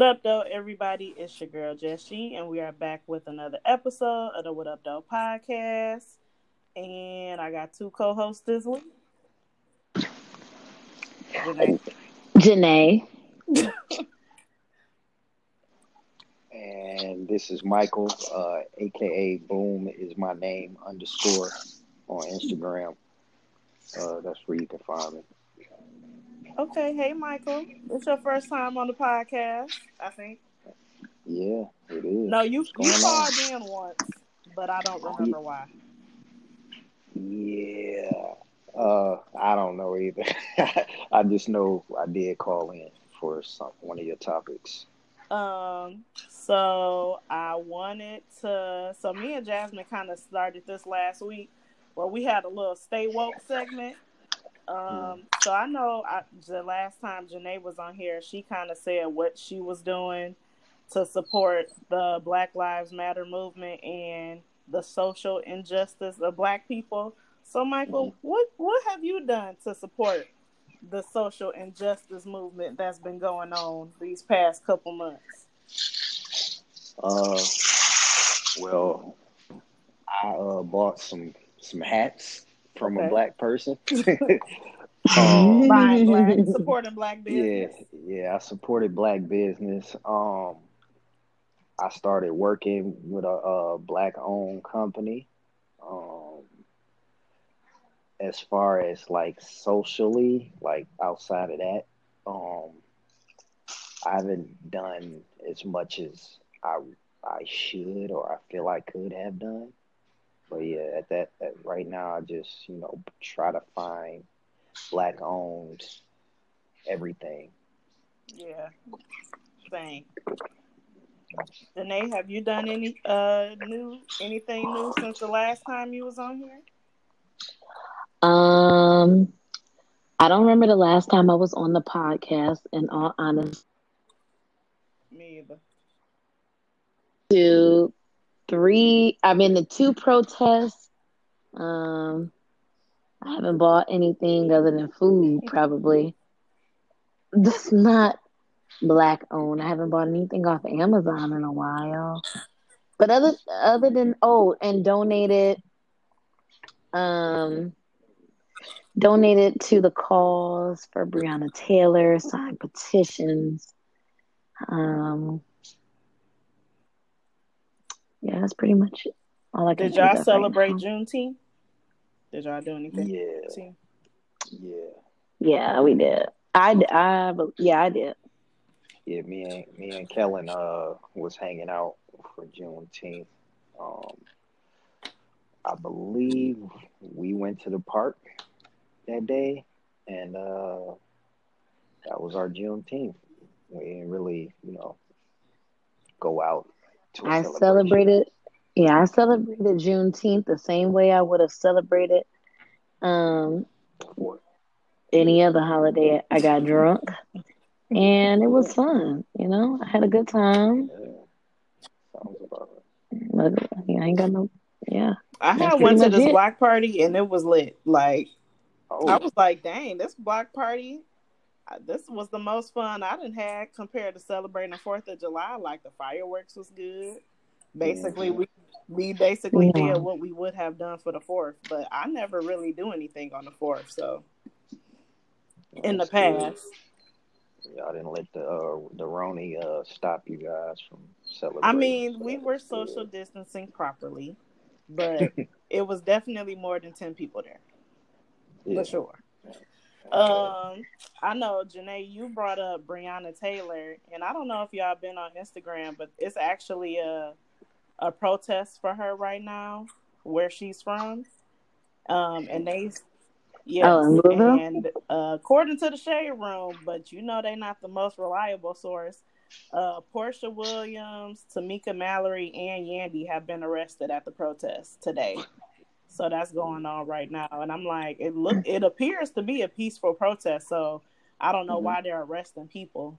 What up, though, everybody? It's your girl Jessie, and we are back with another episode of the What Up, Doe podcast. And I got two co-hosts this week. Janae. Janae. and this is Michael, uh, aka Boom is my name underscore on Instagram. Uh, that's where you can find me. Okay, hey Michael, it's your first time on the podcast, I think. Yeah, it is. No, you you called in once, but I don't remember why. Yeah, uh, I don't know either. I just know I did call in for some one of your topics. Um, so I wanted to. So me and Jasmine kind of started this last week, where we had a little stay woke segment. Um, so I know I, the last time Janae was on here, she kind of said what she was doing to support the Black Lives Matter movement and the social injustice of Black people. So, Michael, what what have you done to support the social injustice movement that's been going on these past couple months? Uh, well, I uh, bought some some hats from okay. a black person. um, Buying black, supporting black business. Yeah, yeah, I supported black business. Um, I started working with a, a black owned company. Um, as far as like socially, like outside of that, um, I haven't done as much as I I should or I feel I could have done. But yeah, at that at right now, I just you know try to find black owned everything. Yeah, same. Danae, have you done any uh new anything new since the last time you was on here? Um, I don't remember the last time I was on the podcast. In all honesty, me either. Two, three. I'm in the two protests. Um, I haven't bought anything other than food, probably. That's not black owned. I haven't bought anything off Amazon in a while. But other other than oh, and donated um donated to the cause for Breonna Taylor, signed petitions. Um yeah, that's pretty much all I can Did y'all celebrate right Juneteenth? Did y'all do anything? Yeah. Yeah. Yeah, we did. I, I, yeah, I did. Yeah, me and me and Kellen uh was hanging out for Juneteenth. Um, I believe we went to the park that day, and uh, that was our Juneteenth. We didn't really, you know, go out. I celebrated yeah, I celebrated Juneteenth the same way I would have celebrated um any other holiday. I got drunk and it was fun, you know. I had a good time. But yeah, I ain't got no yeah. I had went to this it. block party and it was lit. Like oh. I was like, dang, this block party this was the most fun I didn't had compared to celebrating the Fourth of July. Like the fireworks was good. Basically, yeah. we we basically yeah. did what we would have done for the fourth, but I never really do anything on the fourth. So in the past, y'all didn't let the uh, the Roni uh, stop you guys from celebrating. I mean, we were social distancing properly, but it was definitely more than ten people there, yeah. for sure. Um, I know Janae, you brought up Breonna Taylor, and I don't know if y'all been on Instagram, but it's actually a a protest for her right now where she's from. Um, and they, yeah, oh, and uh, according to the Shade Room, but you know they're not the most reliable source. Uh, Porsha Williams, Tamika Mallory, and Yandy have been arrested at the protest today. So that's going on right now, and I'm like, it look, it appears to be a peaceful protest. So I don't know mm-hmm. why they're arresting people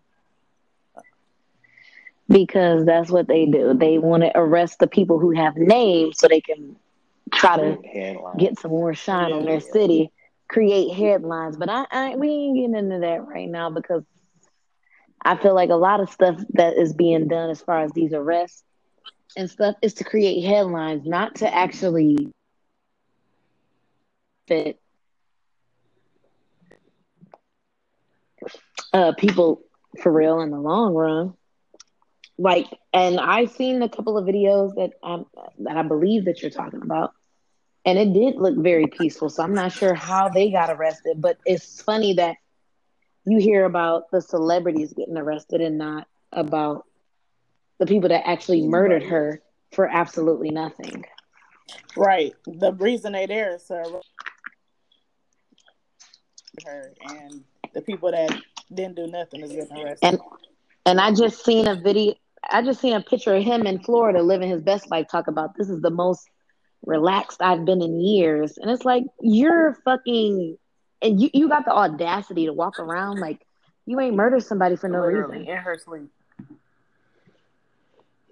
because that's what they do. They want to arrest the people who have names so they can try to get some more shine on their city, create headlines. But I, I we ain't getting into that right now because I feel like a lot of stuff that is being done as far as these arrests and stuff is to create headlines, not to actually fit uh, people for real in the long run. Like, and I've seen a couple of videos that um, that I believe that you're talking about, and it did look very peaceful. So I'm not sure how they got arrested, but it's funny that you hear about the celebrities getting arrested and not about the people that actually murdered her for absolutely nothing. Right. The reason they're there is her and the people that didn't do nothing is getting arrested. And and I just seen a video I just seen a picture of him in Florida living his best life talk about this is the most relaxed I've been in years. And it's like you're fucking and you, you got the audacity to walk around like you ain't murdered somebody for no Literally, reason. in her sleep.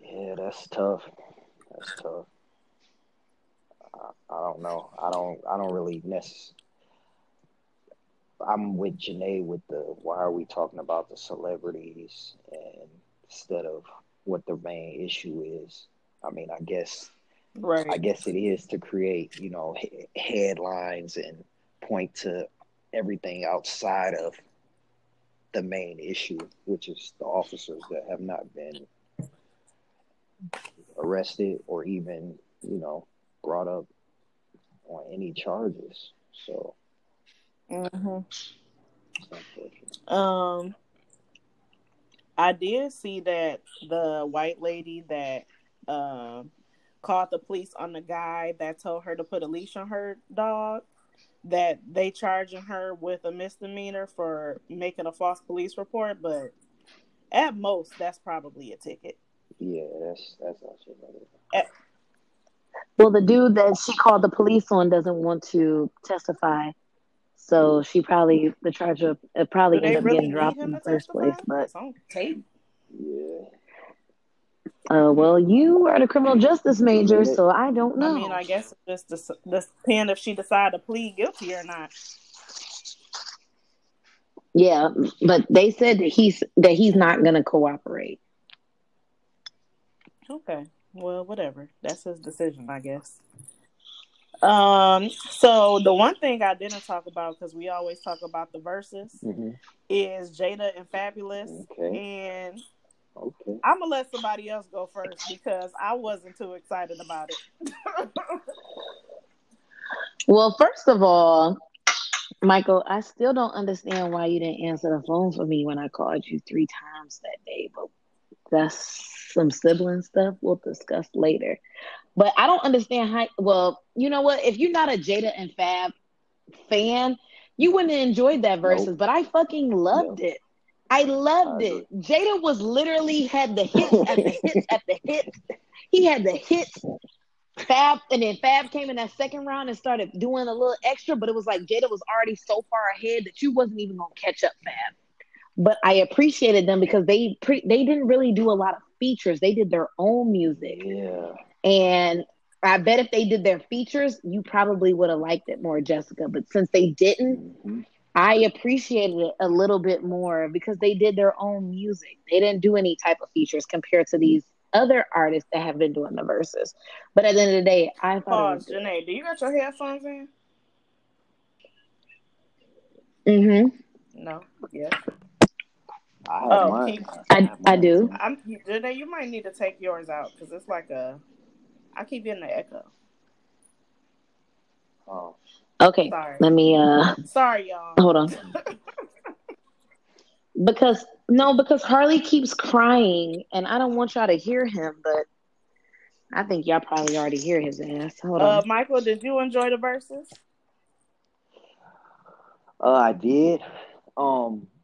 Yeah, that's tough. That's tough. I, I don't know. I don't. I don't really necessarily. I'm with Janae with the why are we talking about the celebrities and instead of what the main issue is. I mean, I guess Right. I guess it is to create, you know, he- headlines and point to everything outside of the main issue, which is the officers that have not been arrested or even, you know, brought up on any charges. So hmm it's. Um, I did see that the white lady that um called the police on the guy that told her to put a leash on her dog. That they charging her with a misdemeanor for making a false police report, but at most that's probably a ticket. Yeah, that's that's also another. Well, the dude that she called the police on doesn't want to testify. So she probably the charge of it probably ended up really getting dropped in the first place. But tape. Yeah, uh, well, you are the criminal justice major, so I don't know. I mean, I guess it's just depend if she decide to plead guilty or not. Yeah, but they said that he's that he's not going to cooperate. Okay. Well, whatever. That's his decision, I guess. Um. So the one thing I didn't talk about because we always talk about the verses hmm is Jada and Fabolous, Okay. and okay. I'm gonna let somebody else go first because I wasn't too excited about it. Well, first of all, Michael, I still don't understand why you didn't answer the phone for me when I called you three times that day, but that's some sibling stuff we'll discuss later. But I don't understand how. Well, you know what? If you're not a Jada and Fab fan, you wouldn't have enjoyed that verses. Nope. But I fucking loved it. I loved it. Jada was literally had the hits at the hits at the hits. He had the hits. Fab and then Fab came in that second round and started doing a little extra, but it was like Jada was already so far ahead that you wasn't even gonna catch up Fab. But I appreciated them because they pre- they didn't really do a lot of features. They did their own music. Yeah. And I bet if they did their features, you probably would have liked it more, Jessica. But since they didn't, hmm I appreciated it a little bit more because they did their own music. They didn't do any type of features compared to these other artists that have been doing the verses. But at the end of the day, I thought it Pause. Janae. Do you got your headphones in? Mm-hmm. No. Yes. I have Oh, mine. keep- I, have I do. too. I'm Janae. You might need to take yours out because it's like a. I keep getting the echo. Oh, Okay. Sorry. Let me uh Sorry, y'all. hold on. Because no, because Harley keeps crying and I don't want y'all to hear him, but I think y'all probably already hear his ass. Hold Uh, on. Michael, did you enjoy the verses? uh, I did. Um, I-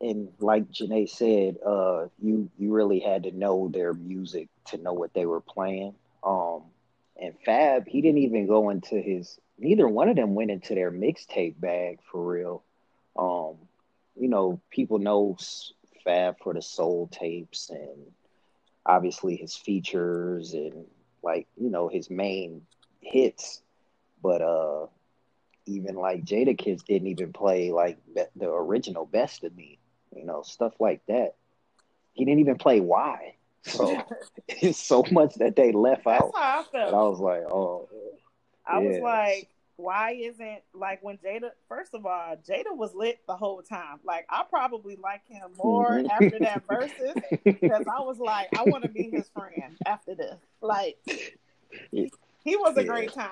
and like Janae said, uh, you you really had to know their music to know what they were playing. Um, and Fab, he didn't even go into his. Neither one of them went into their mixtape bag for real. Um, you know, people know Fab for the soul tapes and obviously his features and like you know his main hits, but uh even like Jadakiss didn't even play like the original Best of Me, you know, stuff like that. he didn't even play why. So it's so much that they left That's out. how I felt. And I was like, oh, I was like, why isn't like when Jada? First of all, Jada was lit the whole time. Like I probably like him more Mhm. after that versus because I was like, I want to be his friend after this. Like he was a Yeah. great time.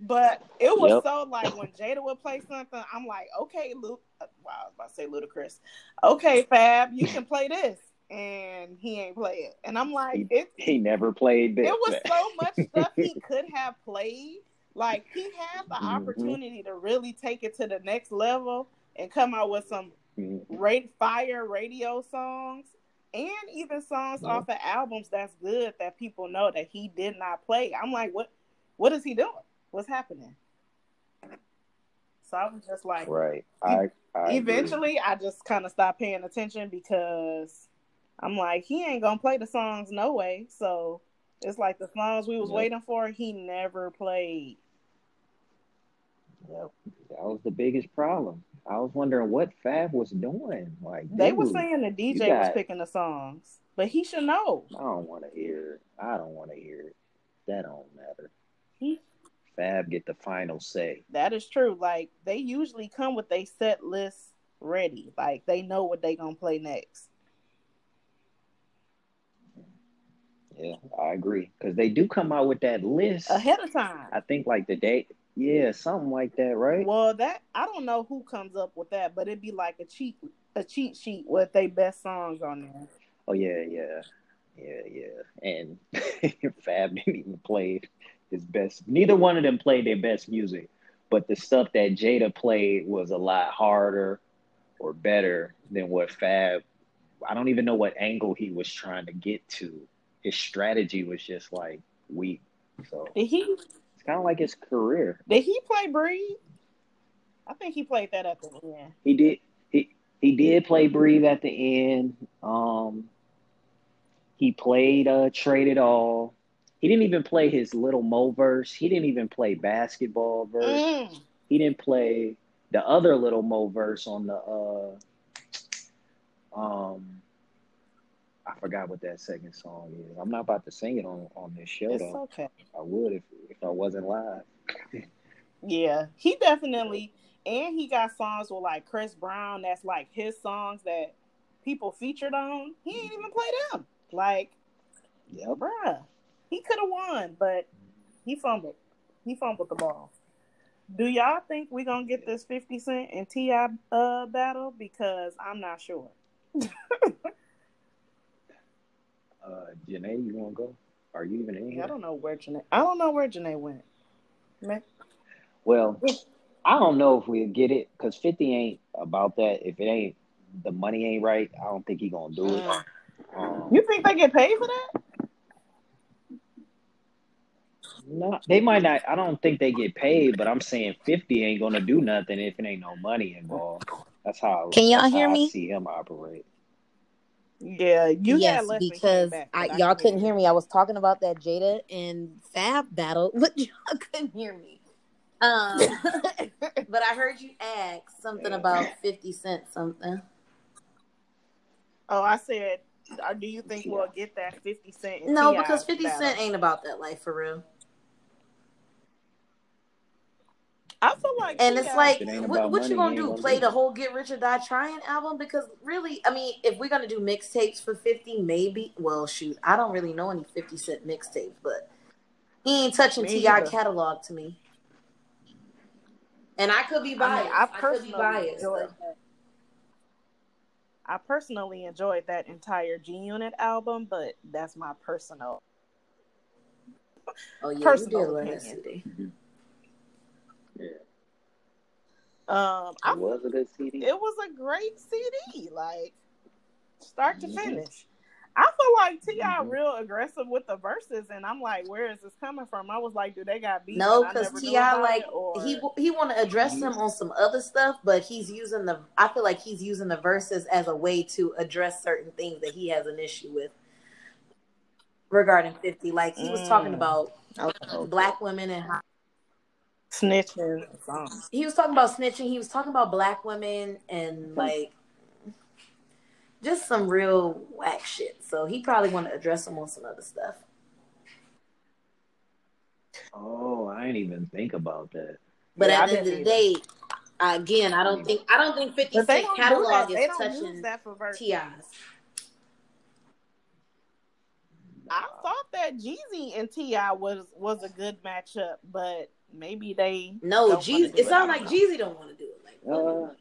But it was Yep. so like when Jada would play something, I'm like, okay, Luke. Wow, I was about to say Ludacris. Okay, Fab, you can play this, and he ain't play it. And I'm like, it he never played this. it was so much stuff he could have played. Like he had the Mhm. opportunity to really take it to the next level and come out with some Mhm. great fire radio songs and even songs off of albums that's good that people know that he did not play. I'm like, what what is he doing? What's happening? So I was just like right. I, I agree. eventually I just kind of stopped paying attention because I'm like, he ain't gonna play the songs no way. So it's like the songs we was Yep. waiting for, he never played. Yep. That was the biggest problem. I was wondering what Fab was doing. Like They were saying the DJ was picking the songs, but he should know. I don't want to hear it. I don't want to hear it. That don't matter. He, Fab get the final say. that is true. Like they usually come with a set list ready. Like they know what they gonna play next. Yeah, I agree. Because they do come out with that list. Ahead of time. I think like the day. Yeah, something like that, right? Well, that I don't know who comes up with that, but it'd be like a cheat a cheat sheet with their best songs on there. Oh yeah, yeah, yeah, yeah. And Fab didn't even play his best. Neither one of them played their best music, but the stuff that Jada played was a lot harder or better than what Fab. I don't even know what angle he was trying to get to. His strategy was just like weak. So Did he it's kind of like his career. did he play Breathe? I think he played that at the end. He did. He he did play breathe at the end. Um, he played uh trade it all. He didn't even play his Lil' Mo verse. He didn't even play basketball verse. Mm. He didn't play the other Lil' Mo verse on the uh um. I forgot what that second song is. I'm not about to sing it on on this show It's though. okay. I would if if I wasn't live. Yeah, he definitely and he got songs with like Chris Brown that's like his songs that people featured on. He ain't even play them. Like, Yep. bruh, he could have won, but he fumbled. He fumbled the ball. Do y'all think we're gonna get this Fifty Cent and T.I. uh, battle? Because I'm not sure. Uh, Janae, you want to go? Are you even in here? I don't know where Janae. I don't know where Janae went. Man. Well, I don't know if we get it because 50 ain't about that. If it ain't, the money ain't right, I don't think he going to do it. Mm. Um, You think they get paid for that? No, they might not. I don't think they get paid, but I'm saying 50 ain't going to do nothing if it ain't no money involved. That's how, Can y'all hear how I me? see him operate. Yeah, you yes, had less because back, I, but y'all couldn't hear me. I was talking about that Jada and Fab battle, but y'all couldn't hear me. Um, but I heard you ask something about Fifty Cent something. Oh, I said, uh, do you think we'll get that 50 Cent? No, because Fifty battle? Cent ain't about that life for real. I feel like And it's like, it ain't what, about what you gonna do? gonna Play do the whole Get Rich or Die Trying album? Because really, I mean, if we're gonna do mixtapes for Fifty, maybe. Well, shoot, I don't really know any Fifty Cent mixtapes, but he ain't touching Me T.I. catalog to me. And I could be I biased. mean, I, I could be personally biased. enjoyed that. I personally enjoyed that entire G Unit album, but that's my personal. Oh yeah, Personal you did learn that opinion. CD. Um, I, It was a good CD. it was a great CD, like start to Mhm. finish. I feel like T.I. Mhm. real aggressive with the verses, and I'm like, where is this coming from? I was like, do they got beef? No, I because T.I. like or... he he want to address him on some other stuff, but he's using the. I feel like he's using the verses as a way to address certain things that he has an issue with regarding Fifty. Like he was talking Mm. about okay. black women and how snitching he was talking about snitching. He was talking about black women and like just some real whack shit. So he probably want to address them on some other stuff. Oh, I didn't even think about that. But Yeah, at the end of didn't the day, again, I don't think I don't think Fifty But they Cent don't do catalog that. is They don't use touching that for. T.I.'s. I thought that Jeezy and T.I. was was a good matchup, but maybe they No, don't Jeezy. do It sounds like. Jeezy don't want to do it. Like, Uh,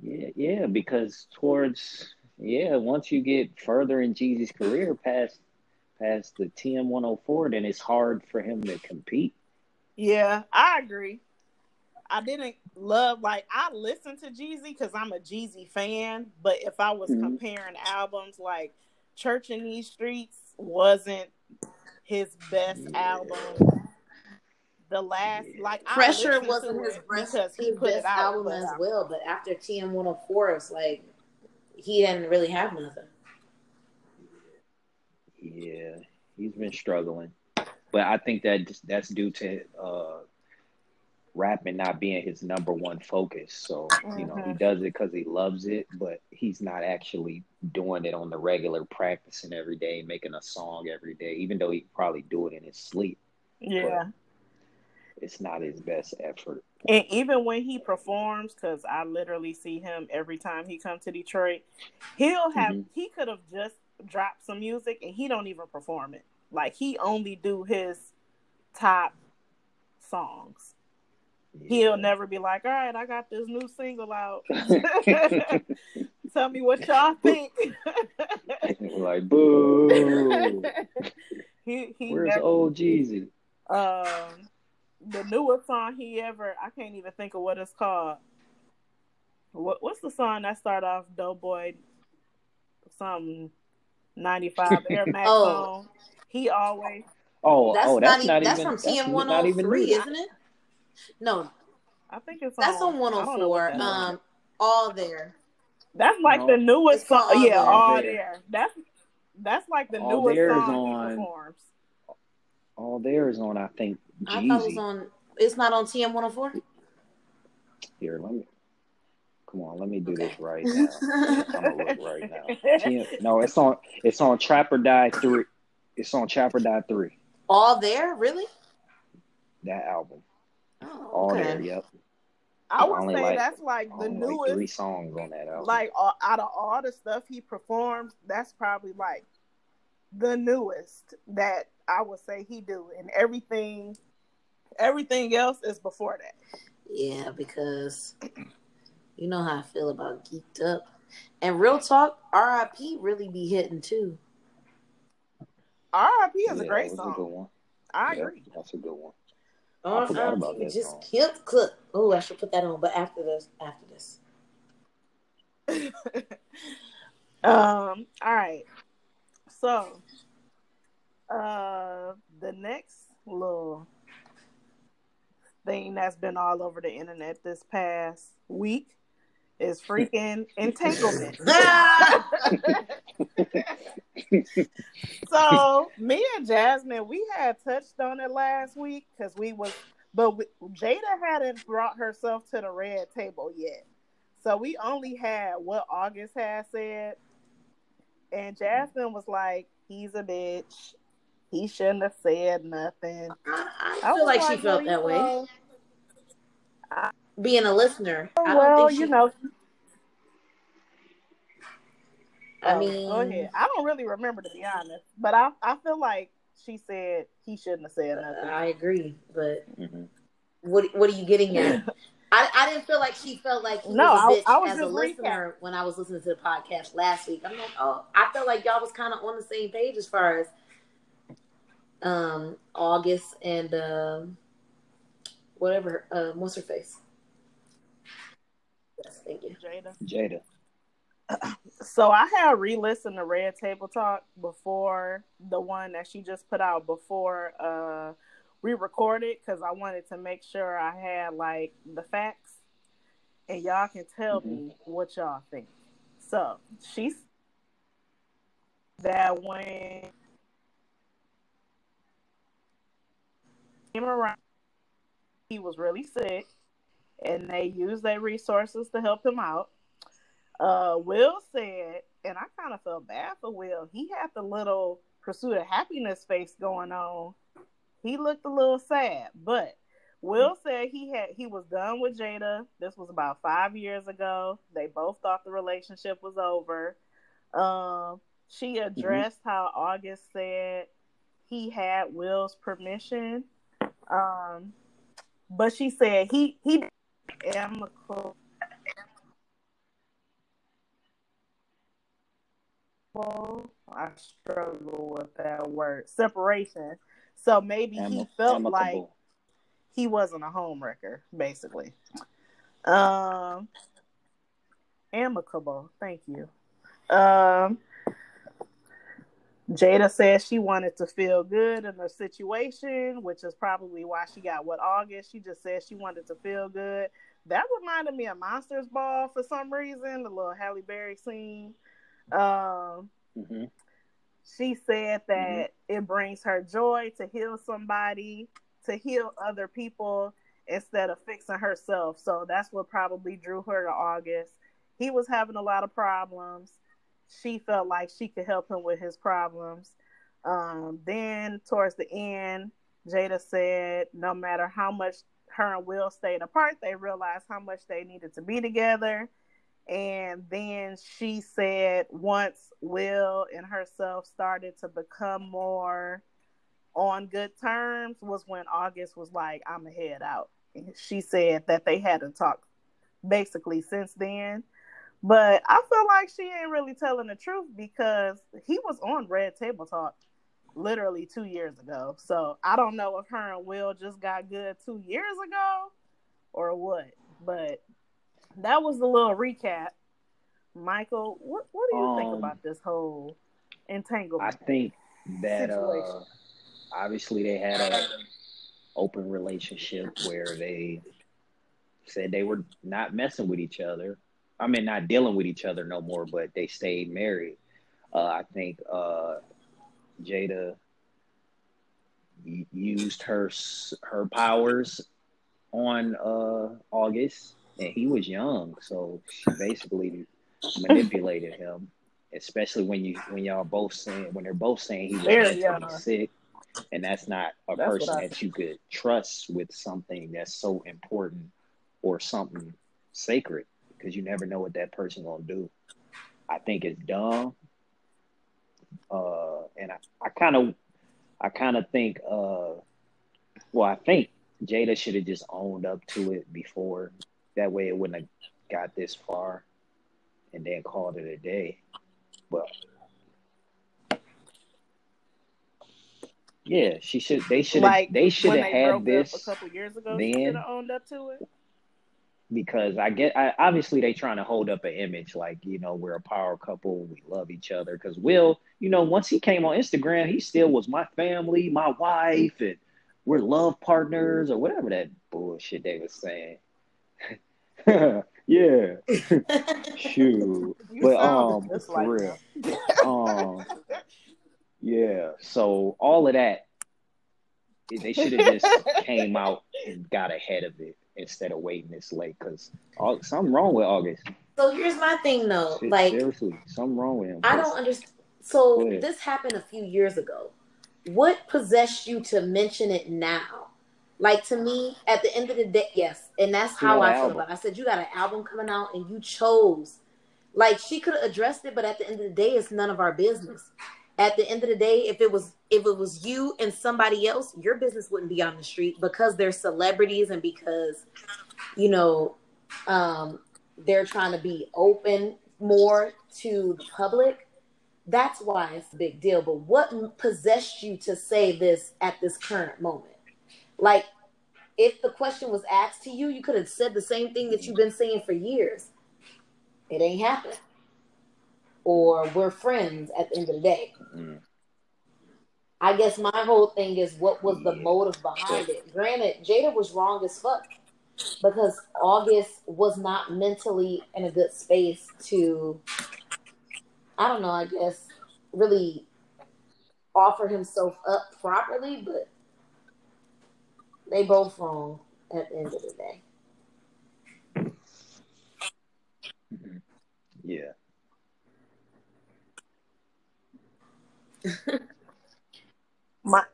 yeah, yeah, because towards yeah, once you get further in Jeezy's career past past the TM 104, then it's hard for him to compete. Yeah, I agree. I didn't love like I listened to Jeezy because I'm a Jeezy fan, but if I was Mhm. comparing albums, like Church in These Streets wasn't his best album. The last like Pressure listened wasn't his best, because he his put best it out. album as I- well. But after TM 104, it's like he didn't really have nothing. Yeah, he's been struggling, but I think that that's due to uh, rapping not being his number one focus. So you know he Mhm. does it because he loves it, but he's not actually doing it on the regular, practicing every day, making a song every day. Even though he probably do it in his sleep, Yeah. it's not his best effort. And even when he performs, because I literally see him every time he comes to Detroit, he'll have Mhm. he could have just dropped some music and he don't even perform it. Like he only do his top songs. He'll never be like, "All right, I got this new single out. Tell me what y'all think." like boo. he he Where's never, old Jeezy? um the newest song he ever I can't even think of what it's called. What what's the song that start off Doughboy something ninety five Air Max Oh. song? He always Oh, That's, oh, not, that's e- not that's even from that's TM not even 103, isn't it? No, I think it's that's on, on I don't know what 104. that is. Um, all there. that's like No. the newest song. All Yeah, There. all All there. There. That's that's like the All newest There is song on- he performs. All there is on, I think, I thought it was Jeezy. on. It's not on TM 104. Here, let me. Come on, let me do Okay. this right now. I'm gonna look right now. Ten- no, it's on. It's on Trap or Die three. It's on Trap or Die three. All there, really? That album. Oh, All okay. there. Yep. I would Only say like- that's like the Only like newest three songs on that album. like all, out of all the stuff he performs, that's probably like the newest that I would say he do, and everything, everything else is before that. Yeah, because you know how I feel about geeked up. And real talk, RIP really be hitting too. R.I.P. is Yeah, a great song. a good one. I Yep, agree. that's a good one. I forgot about RIP that just song. killed Cook. Oh, I should put that on, but after this, after this. um. All right. So, uh, the next little thing that's been all over the internet this past week is freaking entanglement. so me and Jasmine, we had touched on it last week because we was, but we, Jada hadn't brought herself to the red table yet. So we only had what August had said, and Jasmine was like, "He's a bitch. He shouldn't have said nothing." I, I I feel was like, she felt that way. know, Being a listener, I don't well, you know. I Oh, mean, go ahead. I don't really remember to be honest, but I I feel like she said he shouldn't have said nothing. I agree, but hmm what what are you getting at? I, I didn't feel like she felt like he No, was a bitch I- I was as a just listener when I was listening to the podcast last week. I'm like, oh, I felt like y'all was kind of on the same page as far as um August and um whatever. Uh, what's her face? Yes, thank you. Jada. Jada. So I had re-listened to Red Table Talk before the one that she just put out before uh we recorded because I wanted to make sure I had like the facts and y'all can tell me what y'all think. So she's that when came around, he was really sick, and they used their resources to help him out. Uh, Will said, and I kind of felt bad for Will. He had the little pursuit of happiness face going on. He looked a little sad, but Will said he had he was done with Jada. This was about five years ago. They both thought the relationship was over. Um, she mm-hmm. addressed mm-hmm. how August said he had Will's permission. Um, but she said he he amicable. I struggle with that word separation. So maybe Am- he felt amicable. like he wasn't a homewrecker, basically. Um, amicable. Thank you. Um, Jada said she wanted to feel good in the situation, which is probably why she got what August. She just said she wanted to feel good. That reminded me of Monsters Ball for some reason, the little Halle Berry scene. Um, mm-hmm. She said that mm-hmm. it brings her joy to heal somebody, to heal other people instead of fixing herself. So that's what probably drew her to August. He was having a lot of problems she felt like she could help him with his problems. Um, then towards the end, Jada said no matter how much her and Will stayed apart, they realized how much they needed to be together. And then she said once Will and herself started to become more on good terms was when August was like, I'm a head out. And she said that they hadn't talked basically since then. But I feel like she ain't really telling the truth because he was on Red Table Talk literally two years ago. So I don't know if her and Will just got good two years ago or what. But that was the little recap. Michael, what what do you um, think about this whole entanglement? I think that uh, obviously they had a open relationship where they said they were not messing with each other I mean, not dealing with each other no more, but they stayed married. Uh, I think uh, Jada used her her powers on uh, August, and he was young, so she basically manipulated him. Especially when you when y'all both saying when they're both saying he was mentally sick, and that's not a that's person that you could trust with something that's so important or something sacred because you never know what that person gonna do. I think it's dumb, uh, and I, I kind of, I kind of think, uh, well, I think Jada should have just owned up to it before. That way, it wouldn't have got this far, and then called it a day. But yeah, she should. They should. Like they should have had this a couple years ago. Then owned up to it because I get I, obviously they trying to hold up an image like you know we're a power couple we love each other because Will you know once he came on Instagram he still was my family my wife and we're love partners or whatever that bullshit they was saying yeah shoot but um for like real um yeah so all of that they should have just came out and got ahead of it instead of waiting this late because something wrong with August. So here's my thing though, like seriously, something wrong with him. I don't understand. So this happened a few years ago. What possessed you to mention it now? Like to me, at the end of the day, yes, and that's how I feel about. it. I said you got an album coming out, and you chose. Like she could have addressed it, but at the end of the day, it's none of our business at the end of the day if it was if it was you and somebody else your business wouldn't be on the street because they're celebrities and because you know um they're trying to be open more to the public that's why it's a big deal but what possessed you to say this at this current moment like if the question was asked to you you could have said the same thing that you've been saying for years it ain't happening or we're friends at the end of the day. Mm-hmm. I guess my whole thing is what was the motive behind it. Granted, Jada was wrong as fuck because August was not mentally in a good space to, I don't know, I guess, really offer himself up properly, but they both wrong at the end of the day. Yeah. My,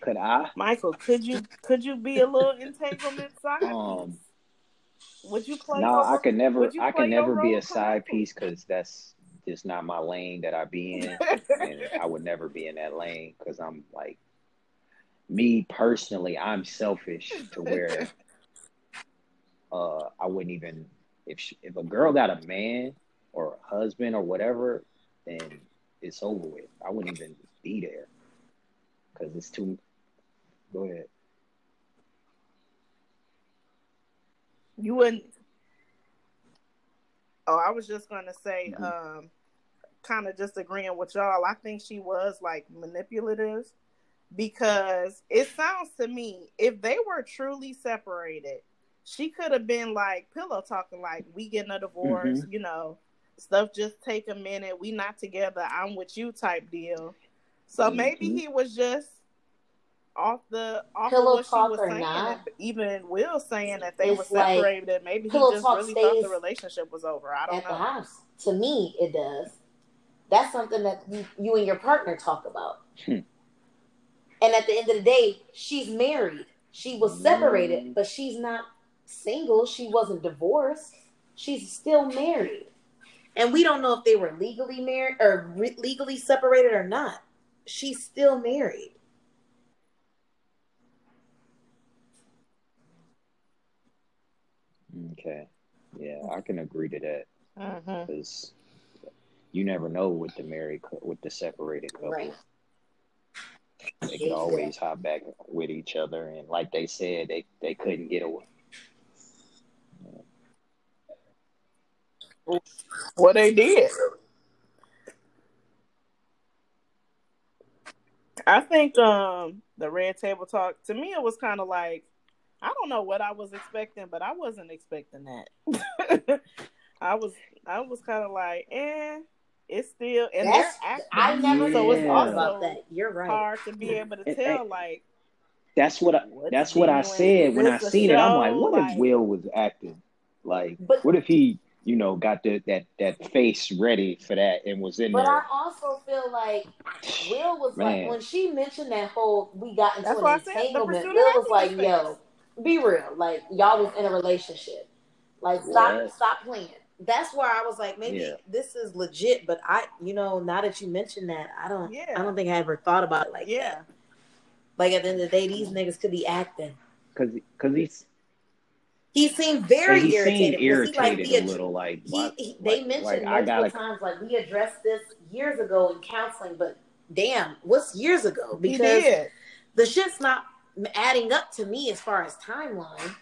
could I, Michael? Could you could you be a little entanglement side? Um, would you play? No, I could never. I could never be a side piece because that's just not my lane that I be in, and I would never be in that lane because I'm like, me personally, I'm selfish to where, uh, I wouldn't even if she, if a girl got a man or a husband or whatever, then it's over with. I wouldn't even be there because it's too. Go ahead. You wouldn't. Oh, I was just gonna say, mm-hmm. um, kind of just agreeing with y'all. I think she was like manipulative because it sounds to me if they were truly separated, she could have been like pillow talking, like we getting a divorce, mm-hmm. you know, stuff just take a minute. We not together. I'm with you type deal. So mm-hmm. maybe he was just off the off pillow of what she was saying. Not, even Will saying that they were separated. Like, maybe he just really thought the relationship was over. I don't at know. the house. To me, it does. That's something that you, you and your partner talk about. Hmm. And at the end of the day, she's married. She was separated, mm. but she's not single. She wasn't divorced. She's still married. And we don't know if they were legally married or re- legally separated or not. She's still married. Okay. Yeah, I can agree to that. Because mm-hmm. you never know with the married, with the separated couple. Right. They could always hop back with each other, and like they said, they they couldn't get away. Well, they did. I think um the red table talk to me it was kind of like I don't know what I was expecting, but I wasn't expecting that. I was I was kind of like, eh, it's still and That's, they're acting. I never so it's also about that. You're right. Hard to be able to tell, like. That's what I. That's what I said when I seen it. I'm like, what like, if Will was acting? Like, but, what if he you know, got the, that that face ready for that and was in but there. But I also feel like Will was Man. like when she mentioned that whole we got into That's an entanglement. Will was like, "Yo, be real. Like y'all was in a relationship. Like stop stop playing." That's where I was like, maybe yeah. this is legit. But I, you know, now that you mentioned that, I don't, yeah. I don't think I ever thought about it like yeah. that. Like at the end of the day, these niggas could be acting. Cause, cause he's he seemed very he irritated. Seemed irritated he, like, a little, like, he, he, they like, mentioned like, multiple gotta... times, like we addressed this years ago in counseling, but damn, what's years ago? Because the shit's not adding up to me as far as timeline.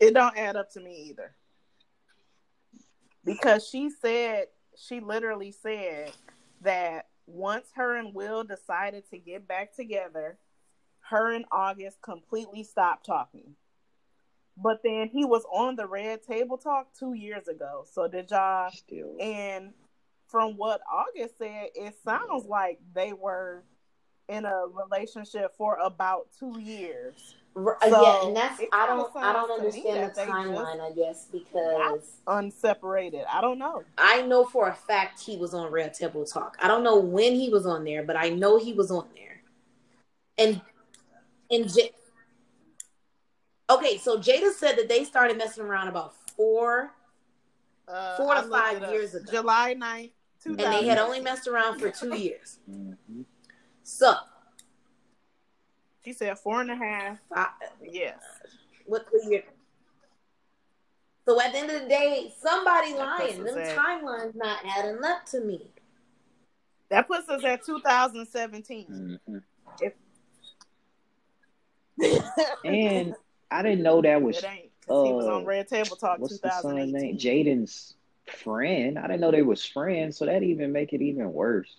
It don't add up to me either. Because she said, she literally said that once her and Will decided to get back together, her and August completely stopped talking. But then he was on the Red Table Talk two years ago. So did y'all? Still. And from what August said, it sounds like they were in a relationship for about two years. So yeah, and that's I don't I don't understand the timeline. I guess because unseparated. I don't know. I know for a fact he was on Red Table Talk. I don't know when he was on there, but I know he was on there. And and J- okay, so Jada said that they started messing around about four, uh, four to five years ago, July 9th, and they had only messed around for two years. Mm-hmm. So she said four and a half. I, yes. What the year? So at the end of the day, somebody lying. Them at, timelines not adding up to me. That puts us at 2017. Mm-hmm. If... and I didn't know that was. It ain't. Uh, he was on uh, Red Table Talk what's 2018. The name? Jaden's friend. I didn't know they was friends, so that even make it even worse.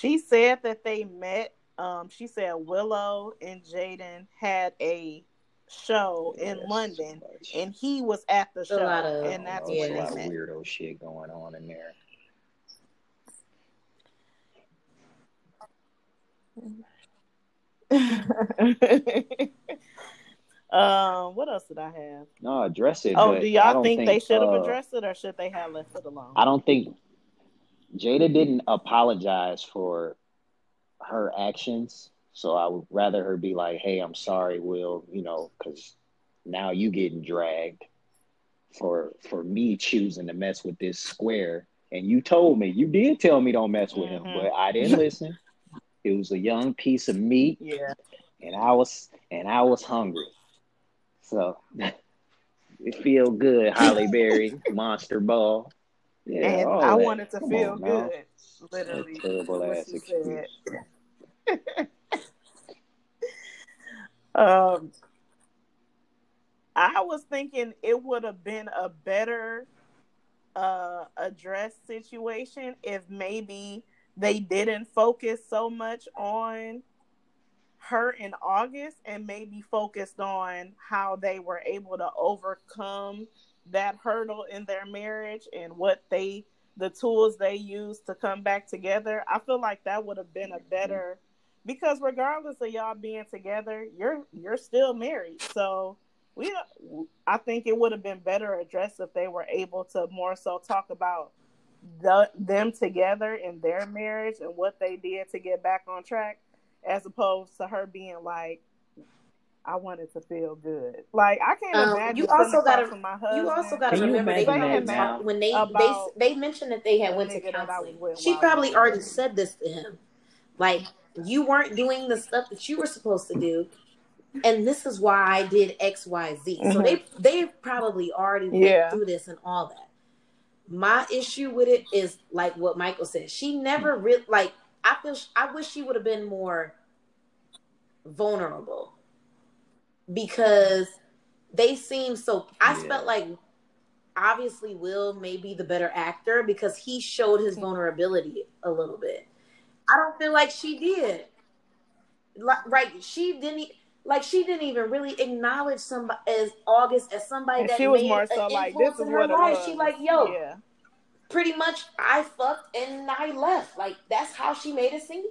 She said that they met. Um, she said Willow and Jaden had a show in London, so and he was at the show, of, and that's oh, yeah, weirdo shit going on in there. um, what else did I have? No, address it. Oh, do y'all think, think, they should have uh, addressed it, or should they have left it alone? I don't think Jada didn't apologize for her actions, so I would rather her be like, "Hey, I'm sorry, Will," you know, because now you getting dragged for for me choosing to mess with this square. And you told me, you did tell me don't mess with mm-hmm. him, but I didn't listen. It was a young piece of meat. Yeah. And I was and I was hungry. So it feel good, Halle Berry, Monster Ball. Yeah, and I that. wanted to Come feel good. Now. Literally. That terrible ass excuse. um I was thinking it would have been a better uh, address situation if maybe they didn't focus so much on her in August and maybe focused on how they were able to overcome that hurdle in their marriage and what they the tools they use to come back together. I feel like that would have been a mm-hmm. better because regardless of y'all being together, you're you're still married. So we I think it would have been better addressed if they were able to more so talk about the, them together in their marriage and what they did to get back on track, as opposed to her being like, "I wanted to feel good." Like I can't um, imagine. You also got to. You also got to remember they talk, when they they they mentioned that they had went to counseling. She probably already said this to him, like you weren't doing the stuff that you were supposed to do and this is why I did X, Y, Z. Mm-hmm. So they they probably already went yeah. through this and all that. My issue with it is like what Michael said. She never really like. I feel. I wish she would have been more vulnerable because they seem so. I yeah. felt like obviously Will may be the better actor because he showed his hmm. vulnerability a little bit. I don't feel like she did. Like, right? She didn't like she didn't even really acknowledge somebody as August as somebody and that she was more so like this is what life. She like, yo, yeah. pretty much I fucked and I left. Like that's how she made it seem.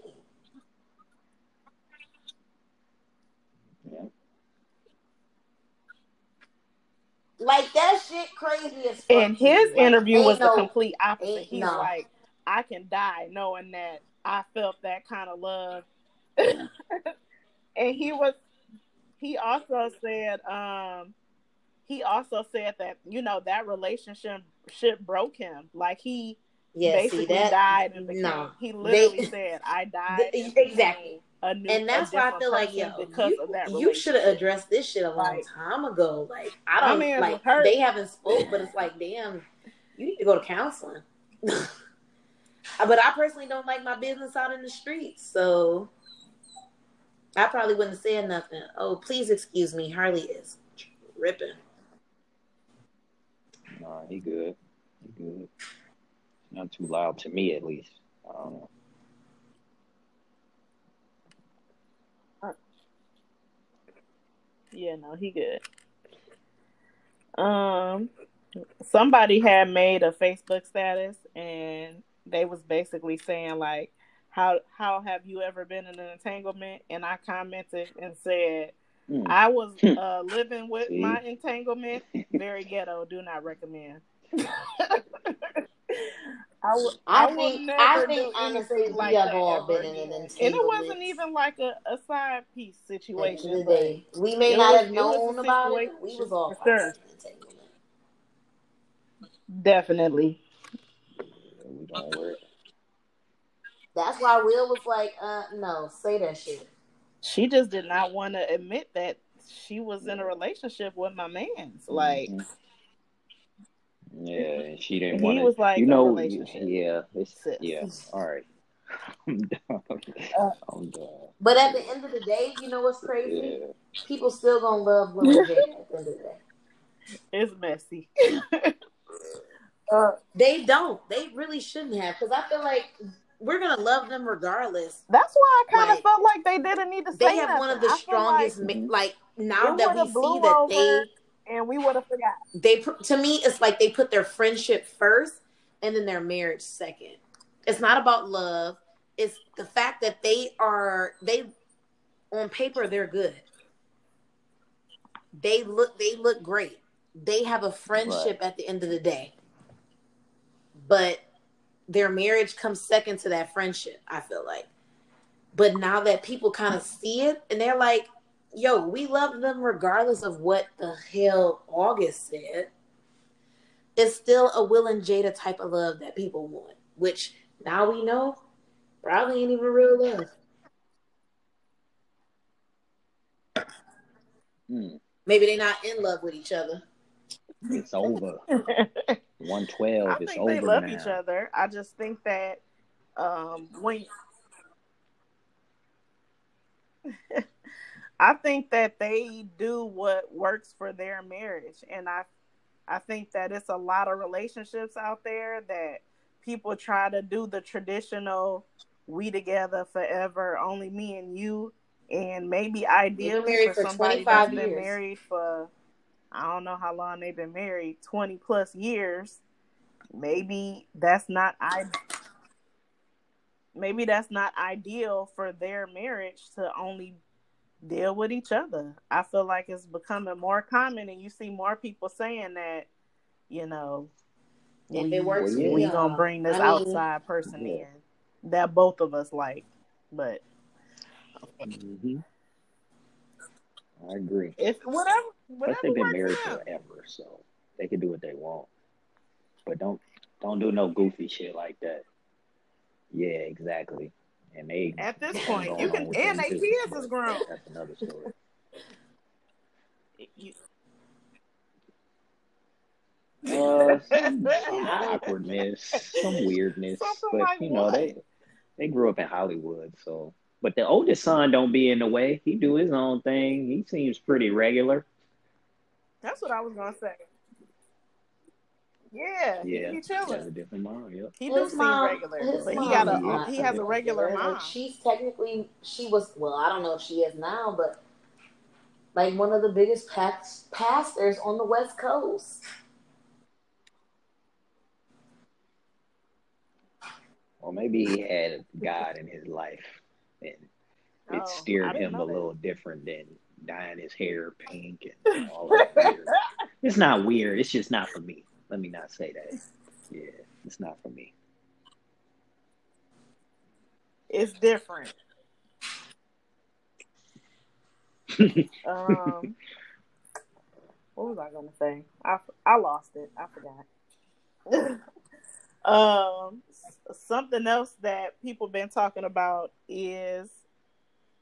Like that shit crazy as fuck. And his like, interview was no, the complete opposite. He's no. like, I can die knowing that I felt that kind of love. and he was he also said um he also said that you know that relationship shit broke him like he yeah, basically see, that, died and became, no, he literally they, said i died exactly New, and that's why I feel like yo, because you, of that you should have addressed this shit a long like, time ago. Like I don't I mean, like they haven't spoke, but it's like damn, you need to go to counseling. but I personally don't like my business out in the streets, so I probably wouldn't have said nothing. Oh, please excuse me. Harley is ripping. Nah, he good. He good. Not too loud to me, at least. I don't know. Yeah, no, he good. Um, somebody had made a Facebook status and they was basically saying like how how have you ever been in an entanglement? And I commented and said, mm. I was uh, living with my entanglement. Very ghetto. Do not recommend. I, w- I, I think I think honestly like we have all been in an entanglement, and it wasn't even like a, a side piece situation. We may not was, have known about it. We was all sure. Definitely. We don't work. That's why Will was like, uh, no, say that shit. She just did not want to admit that she was in a relationship with my man. Mm-hmm. Like, yeah, she didn't want. He was like, you know, yeah, yeah. All right. I'm done. Uh, I'm done. But at the end of the day, you know what's crazy? Yeah. People still gonna love Will and at the end of the day. It's messy. uh, they don't. They really shouldn't have because I feel like we're gonna love them regardless. That's why I kind of like, felt like they didn't need to. Say. They have nothing. one of the I strongest. Like, like, now that we see that they and we would have forgot. They to me, it's like they put their friendship first and then their marriage second. It's not about love. It's the fact that they are they on paper they're good. They look they look great. They have a friendship right. at the end of the day. But their marriage comes second to that friendship, I feel like. But now that people kind of see it and they're like, yo, we love them regardless of what the hell August said. It's still a Will and Jada type of love that people want, which now we know probably ain't even real love. Hmm. Maybe they're not in love with each other. It's over. One twelve. I think they love now. each other. I just think that um, when I think that they do what works for their marriage, and I, I think that it's a lot of relationships out there that people try to do the traditional "we together forever, only me and you," and maybe ideally for, for somebody that's been years. married for I don't know how long they've been married, 20 plus years. Maybe that's not I maybe that's not ideal for their marriage to only deal with each other. I feel like it's becoming more common and you see more people saying that, you know, if we, it works, we, we gonna bring this I mean, outside person yeah. in that both of us like. But mm-hmm. I agree. If whatever, whatever they've been married forever, so they can do what they want. But don't don't do no goofy shit like that. Yeah, exactly. And they at this point you can and their kids is grown. That's another story. you, uh, some, some awkwardness, some weirdness, Something but like you know what? they they grew up in Hollywood, so but the oldest son don't be in the way. He do his own thing. He seems pretty regular. That's what I was gonna say. Yeah, yeah, he chilling. a different mom. Yep. He does seem regular, but he got a he has a regular mom. Like she's technically she was well, I don't know if she is now, but like one of the biggest past, pastors on the West Coast. Well, maybe he had God in his life and it oh, steered him a little different than dyeing his hair pink and all that. it's not weird. It's just not for me. Let me not say that. Yeah, it's not for me. It's different. um, what was I gonna say? I I lost it. I forgot. um, something else that people been talking about is,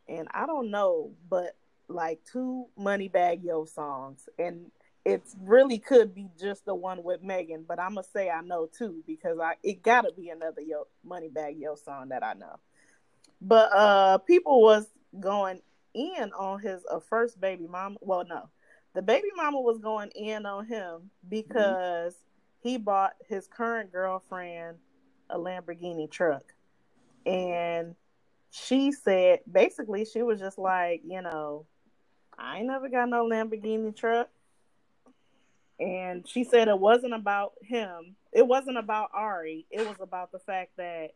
and I don't know, but like two Moneybagg Yo songs, and it really could be just the one with Megan, but I'm gonna say I know too because I it gotta be another Yo Moneybagg Yo song that I know. But uh, people was going in on his uh, first baby mama. Well, no, the baby mama was going in on him because mm-hmm. he bought his current girlfriend a Lamborghini truck. And she said basically she was just like, you know, I ain't never got no Lamborghini truck. And she said it wasn't about him. It wasn't about Ari. It was about the fact that,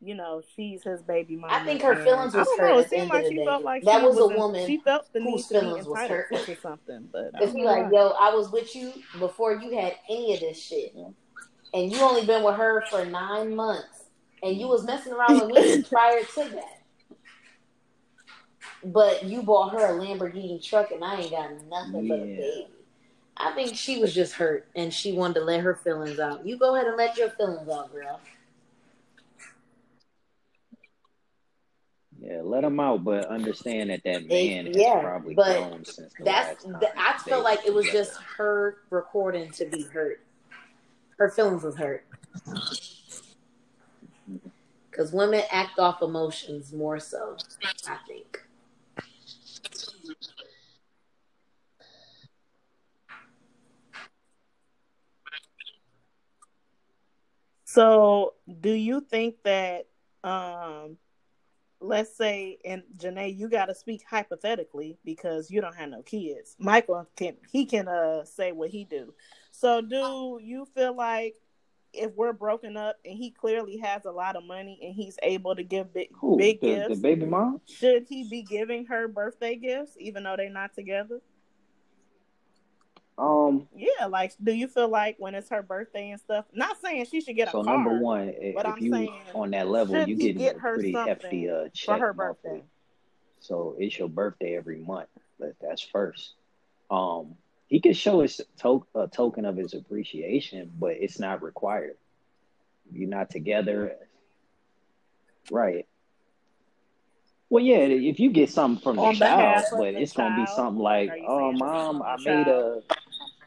you know, she's his baby mama. I think her feelings was hurt. Know, it seemed like she felt like that was a woman. She felt the need to be entitled to something. But it's like, yo, I was with you before you had any of this shit and you only been with her for nine months, and you was messing around with me prior to that. But you bought her a Lamborghini truck, and I ain't got nothing yeah. but a baby. I think she was just hurt, and she wanted to let her feelings out. You go ahead and let your feelings out, girl. Yeah, let them out, but understand that that man it, yeah, probably grown since the that's. Last time I feel like it was together. just her recording to be hurt her feelings was hurt. Mm-hmm. Because women act off emotions more so, I think. So, do you think that, um, let's say, and Janae, you got to speak hypothetically because you don't have no kids. Michael can he can uh say what he do. So, do you feel like if we're broken up and he clearly has a lot of money and he's able to give big Who, big the, gifts, the baby mom, should he be giving her birthday gifts even though they're not together? Um. Yeah, like, do you feel like when it's her birthday and stuff? Not saying she should get a so car. number one, but if I'm you saying, on that level, you get get a pretty hefty uh, check for her birthday. Monthly. So it's your birthday every month. But That's first. Um, he can show his to- a token of his appreciation, but it's not required. You're not together, right? Well, yeah, if you get something from the child, but it's gonna be something like, "Oh, mom, I made a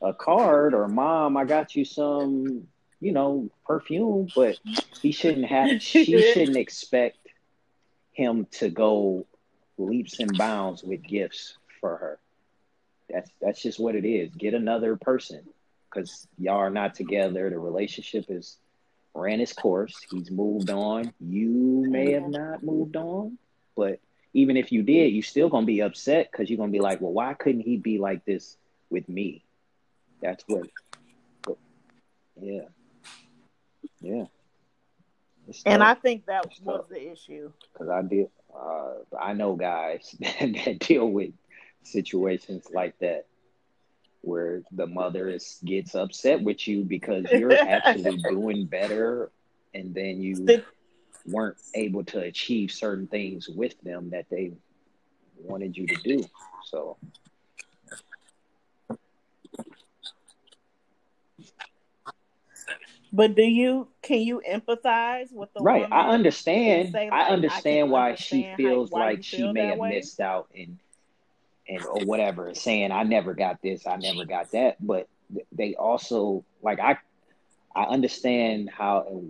a card or mom, I got you some, you know, perfume, but he shouldn't have she shouldn't expect him to go leaps and bounds with gifts for her. That's that's just what it is. Get another person because y'all are not together. The relationship is ran its course. He's moved on. You may have not moved on, but even if you did, you're still gonna be upset because you're gonna be like, well, why couldn't he be like this with me? That's what. Yeah. Yeah. And I think that it's was tough. the issue. Because I did, uh, I know guys that deal with situations like that where the mother is gets upset with you because you're actually doing better and then you weren't able to achieve certain things with them that they wanted you to do. So But do you can you empathize with the right? I understand. Say, like, I understand I why understand she feels how, why like she feel may have way? missed out and and or whatever, saying I never got this, I never got that. But they also like I I understand how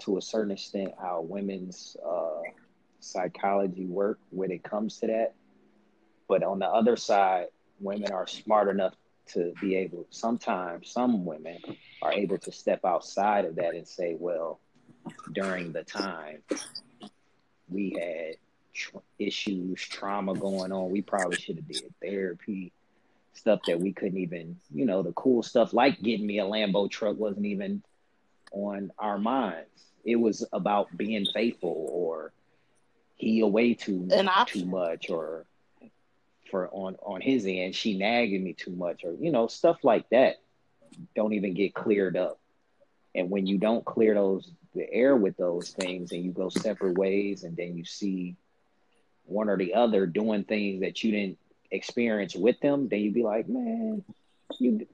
to a certain extent how women's uh, psychology work when it comes to that. But on the other side, women are smart enough to be able sometimes some women are able to step outside of that and say well during the time we had tr- issues trauma going on we probably should have did therapy stuff that we couldn't even you know the cool stuff like getting me a lambo truck wasn't even on our minds. It was about being faithful or he away too too much or for on on his end she nagging me too much or you know stuff like that don't even get cleared up. And when you don't clear those the air with those things and you go separate ways and then you see one or the other doing things that you didn't experience with them then you be like man you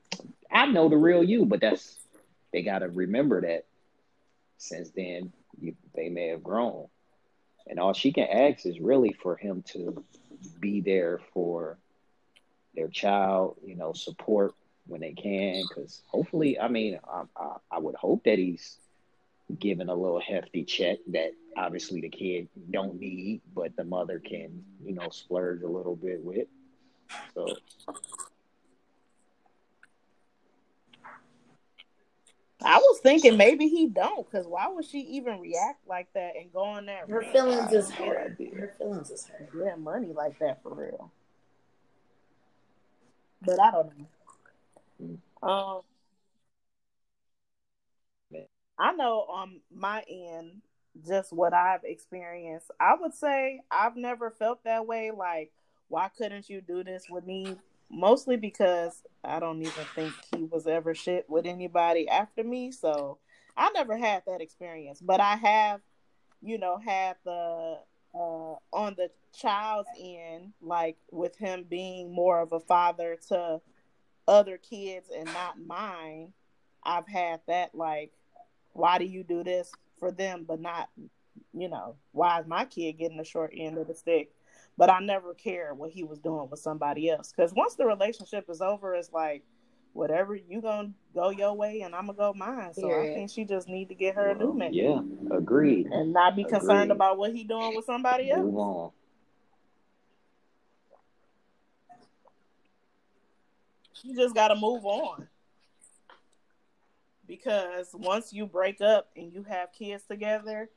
i know the real you but that's they got to remember that since then you, they may have grown. And all she can ask is really for him to be there for their child, you know, support when they can. Because hopefully, I mean, I, I, I, would hope that he's given a little hefty check that obviously the kid don't need, but the mother can, you know, splurge a little bit with. So I was thinking maybe he don't, because why would she even react like that and go on that? Her feelings is hurt. Her feelings is hurt. Yeah, money like that for real. But I don't know. Um, I know on my end, just what I've experienced. I would say I've never felt that way. Like, why couldn't you do this with me? Mostly because I don't even think he was ever shit with anybody after me. So I never had that experience, but I have, you know, had the uh, on the child's end, like with him being more of a father to other kids and not mine. I've had that like, why do you do this for them, but not, you know, why is my kid getting the short end of the stick? But I never cared what he was doing with somebody else. Because once the relationship is over, it's like whatever you gonna go your way and I'm gonna go mine. So yeah. I think she just need to get her well, a new man. Yeah, agreed. And not be agreed. concerned about what he doing with somebody else. Move on. You just gotta move on. Because once you break up and you have kids together,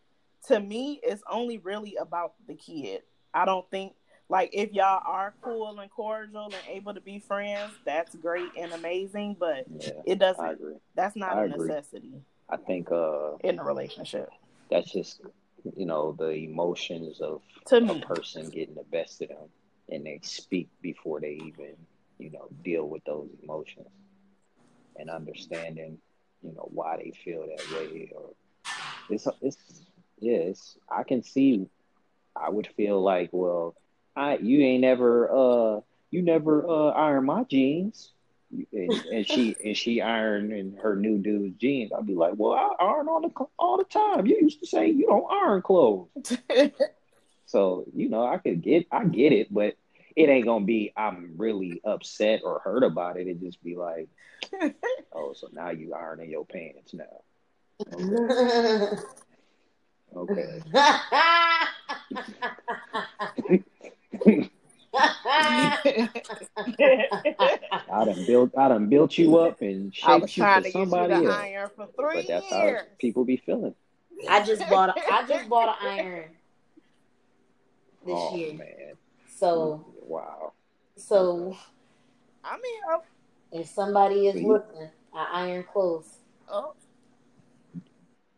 to me, it's only really about the kid. I don't think like if y'all are cool and cordial and able to be friends, that's great and amazing. But yeah, it doesn't. That's not I a agree. necessity. I think uh in a relationship. That's just you know the emotions of to a person getting the best of them, and they speak before they even you know deal with those emotions, and understanding you know why they feel that way or it's it's yes I can see I would feel like well I you ain't never uh you never uh iron my jeans and, and she and she ironing her new dude's jeans I'd be like well I iron all the all the time you used to say you don't iron clothes so you know I could get I get it but it ain't gonna be I'm really upset or hurt about it it just be like oh, so now you ironing your pants now. Okay. okay. I done built I done built you up and shaped you for somebody you else. For but that's years. how people be feeling. I just bought a, I just bought an iron this oh, year. Man. So wow. So I mean I'm, if somebody is looking, I iron clothes. Oh.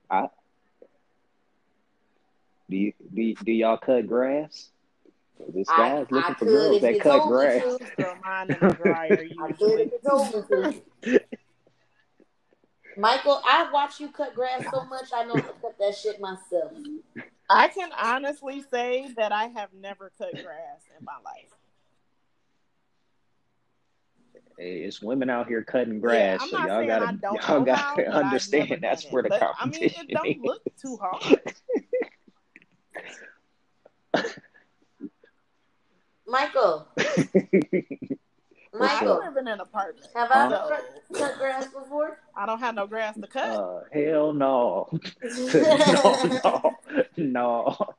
I do you do, do y'all cut grass? This guy's I, looking I for girls that cut grass. Throw mine in the dryer usually. Michael, I watch you cut grass so much I know how to cut that shit myself. I can honestly say that I have never cut grass in my life. it's women out here cutting grass, yeah, so y'all gotta y'all gotta how, understand that's where the but, competition I mean, it don't look too hard. Michael. Michael, I live in an apartment. Have I ever cut, cut, grass before? I don't have no grass to cut. Uh, hell no. no, no, no,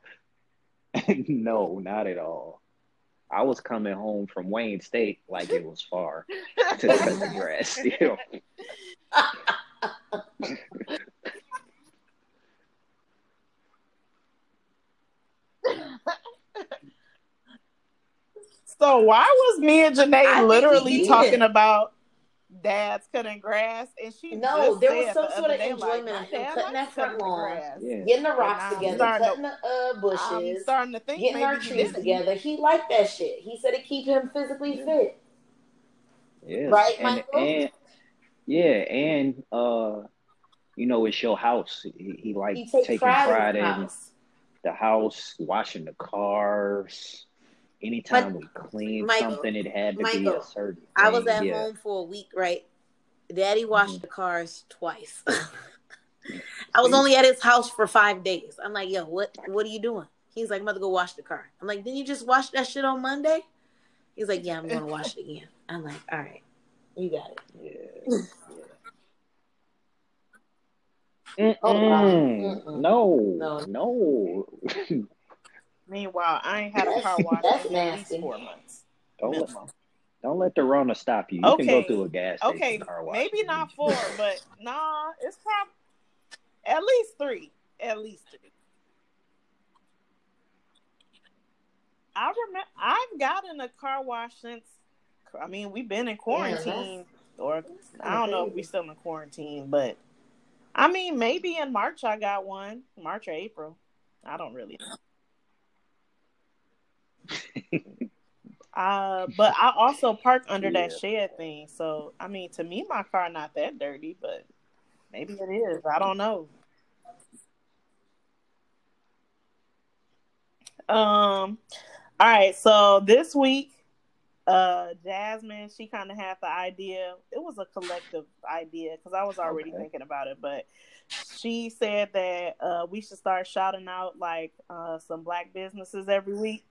no, not at all. I was coming home from Wayne State like it was far to cut the grass still. so why was me and Janae literally talking about dad's cutting grass, and she no, there was some sort of enjoyment like, in cutting that front lawn, yeah. getting the rocks together, cutting to, the uh, bushes, I'm starting to think getting our trees together. He liked that shit. He said it keep him physically fit. Yeah, right, and, Michael. And, yeah, and uh, you know, it's your house. He, he like he taking pride, pride in, in the house, washing the cars anytime we cleaned Michael, something, it had to Michael, be a certain. I was at yeah. home for a week, right? Daddy washed mm-hmm. the cars twice. I was only at his house for five days. I'm like, yo, what what are you doing? He's like, I'm about to go wash the car. I'm like, didn't you just wash that shit on Monday? He's like, yeah, I'm gonna wash it again. I'm like, all right, you got it. Yeah. yeah. Oh, no, no, no. Meanwhile, I ain't had a car wash in at least four months. Don't let, don't let the Rona stop you. You okay. can go through a gas station okay. car wash. Maybe not four, but nah, it's probably at least three. At least three. I remember I've gotten a car wash since. I mean, we've been in quarantine, yeah, or I don't know if we're still in quarantine, but I mean, maybe in March I got one, March or April. I don't really know. Uh, but I also park under yeah. that shed thing. So I mean, to me, my car not that dirty, but maybe it is. I don't know. Um. All right. So this week, uh, Jasmine, she kind of had the idea. It was a collective idea because I was already okay. thinking about it, but she said that uh, we should start shouting out like uh, some black businesses every week.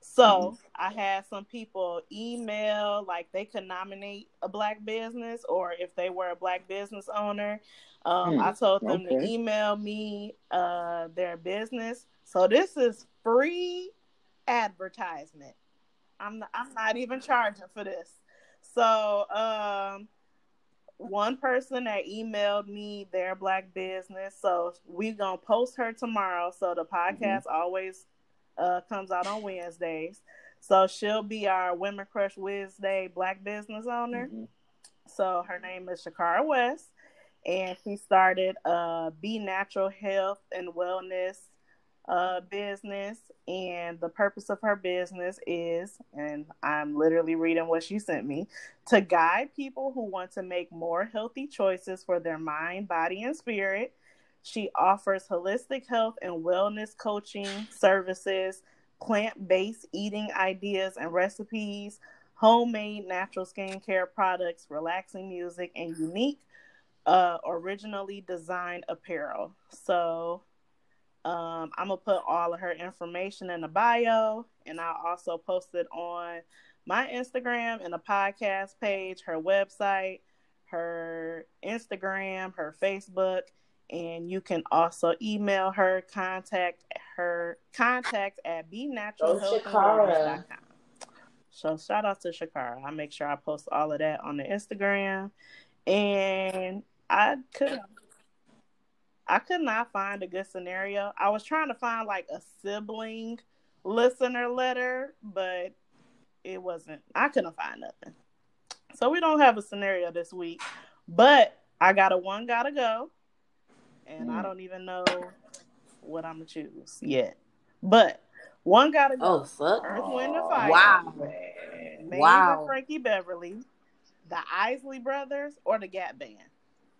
So mm-hmm. I had some people email like they could nominate a black business or if they were a black business owner. Um, mm, I told them okay. to email me uh, their business. So this is free advertisement. I'm not, I'm not even charging for this. So um, one person that emailed me their black business. So we're gonna post her tomorrow. So the mm-hmm. podcast mm-hmm. always uh, comes out on Wednesdays. So she'll be our Women Crush Wednesday Black business owner. Mm-hmm. So her name is Shacara West. and she started a B Natural Health and Wellness uh, business. And the purpose of her business is, and I'm literally reading what she sent me, to guide people who want to make more healthy choices for their mind, body, and spirit. She offers holistic health and wellness coaching services, plant based eating ideas and recipes, homemade natural skincare products, relaxing music, and unique uh, originally designed apparel. So um, I'm gonna put all of her information in the bio, and I'll also post it on my Instagram and a podcast page, her website, her Instagram, her Facebook, and you can also email her contact her contact at be benaturalhealth.com. So shout out to Shacara. I make sure I post all of that on the Instagram. And I could I could not find a good scenario. I was trying to find like a sibling listener letter, but it wasn't I couldn't find nothing. So we don't have a scenario this week. But I got a one gotta go. And mm. I don't even know what I'm gonna choose yet. But one gotta go. Oh fuck! Earth, Wind, and Fire. Wow. Man. wow. Frankie Beverly, the Isley Brothers, or the Gap Band.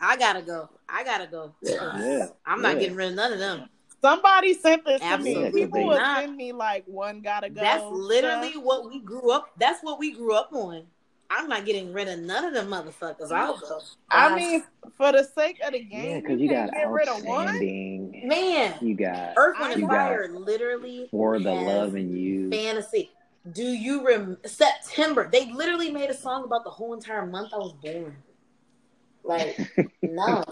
I gotta go. I gotta go. Yeah. I'm not yeah. getting rid of none of them. Somebody sent this Absolutely to me. People would send me like one gotta go. That's literally stuff. what we grew up. That's what we grew up on. I'm not getting rid of none of them motherfuckers. I'll go. I mean, for the sake of the game, yeah, because you, you got get rid of one. Man, you got Earth, Wind, and Fire. Literally, for the love in you, fantasy. Do you rem September? They literally made a song about the whole entire month I was born. Like, no,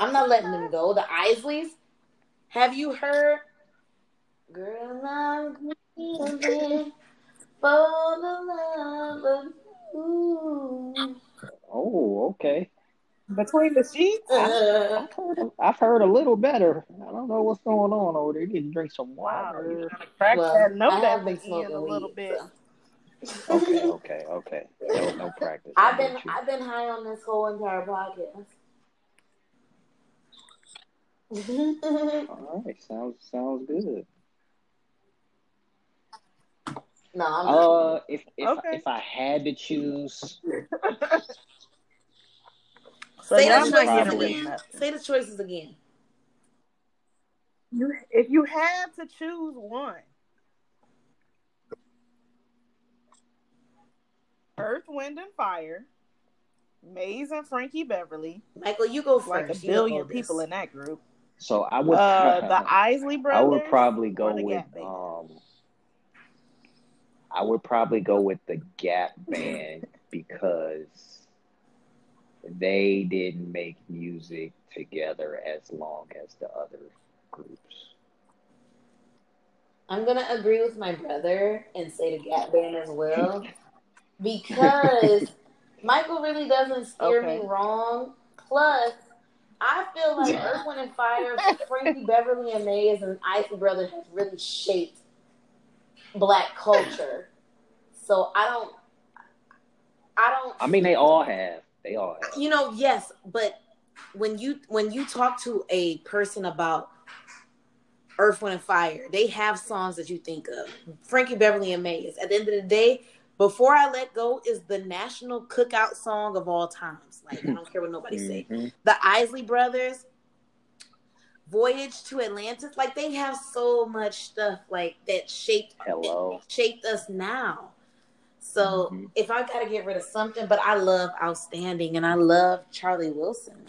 I'm not letting them go. The Isleys. Have you heard? Girl, I'm for the love of Oh, okay. Between the sheets? I, have heard, I've heard a little better. I don't know what's going on over there. You need to drink some water. Wow, crack well, that note that been smoking a little weed, bit. So. okay, okay, okay. No, no practice. I've been I've been high on this whole entire podcast. All right, sounds sounds good. No, I'm uh, if if okay. if I had to choose, so say the choices again. Say the choices again. You, if you had to choose one, Earth, Wind, and Fire, Maze and Frankie Beverly. Michael, you go first. Like a billion people in that group. So I would. Uh, the Isley brothers. I would probably go with. Um, I would probably go with the Gap Band because they didn't make music together as long as the other groups. I'm gonna agree with my brother and say the Gap Band as well because Michael really doesn't steer okay. me wrong. Plus, I feel like Earth, Wind, and Fire, Frankie Beverly and Maze and Isley Brothers has really shaped black culture. So I don't I don't I mean they all have. They all have. You know, yes, but when you when you talk to a person about Earth, Wind, and Fire, they have songs that you think of. Frankie Beverly and Maze. At the end of the day, Before I Let Go is the national cookout song of all times. Like, I don't care what nobody mm-hmm. say. The Isley Brothers, Voyage to Atlantis, like they have so much stuff like that shaped Hello. shaped us now. So mm-hmm. if I gotta get rid of something, but I love Outstanding and I love Charlie Wilson.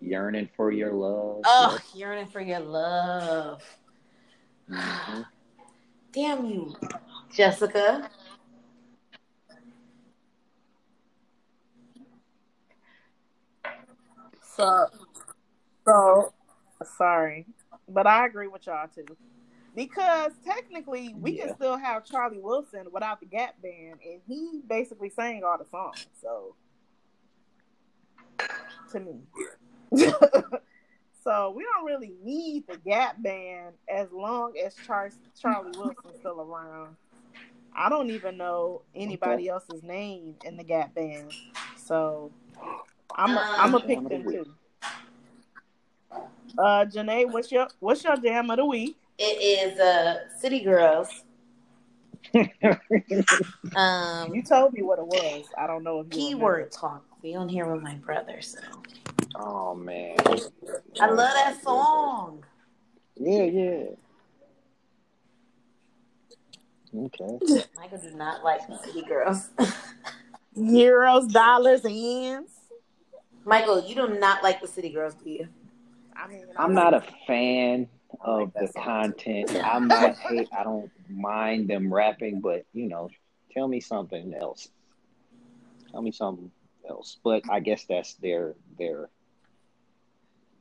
Yearning for your love. Oh, yes. yearning for your love. Mm-hmm. Damn you, Jessica. So, so sorry, but I agree with y'all too because technically we yeah. can still have Charlie Wilson without the Gap Band, and he basically sang all the songs. So, to me, so we don't really need the Gap Band as long as Char- Charlie Wilson's still around. I don't even know anybody else's name in the Gap Band, so I'm a, I'm gonna pick them too. Uh, Janae, what's your what's your jam of the week? It is uh City Girls. um, you told me what it was. I don't know if keyword talk. We on here with my brother, so. Oh man, I love that song. Yeah, yeah. Okay. Michael does not like City Girls. Euros, dollars, and yens. Michael, you do not like the City Girls, do you? I mean, I'm not a fan of the content. I'm not hate. I don't mind them rapping, but you know, tell me something else. Tell me something else. But I guess that's their their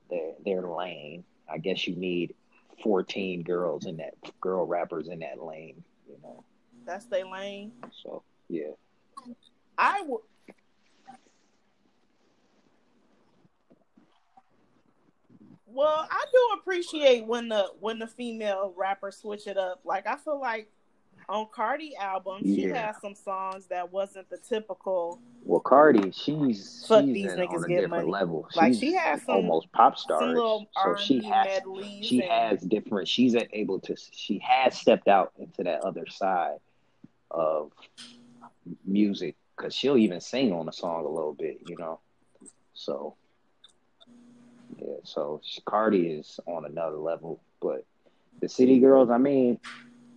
their their lane. I guess you need 14 girls in that girl rappers in that lane. You know, that's their lane. So yeah, I would. Well, I do appreciate when the when the female rappers switch it up. Like I feel like on Cardi album, she yeah. has some songs that wasn't the typical. Well, Cardi, she's fuck she's these niggas on a get different money. level. She's like she has some, almost pop stars, so she has she and... has different. She's able to. She has stepped out into that other side of music because she'll even sing on the song a little bit, you know. So yeah, so Cardi is on another level, but the City Girls, I mean,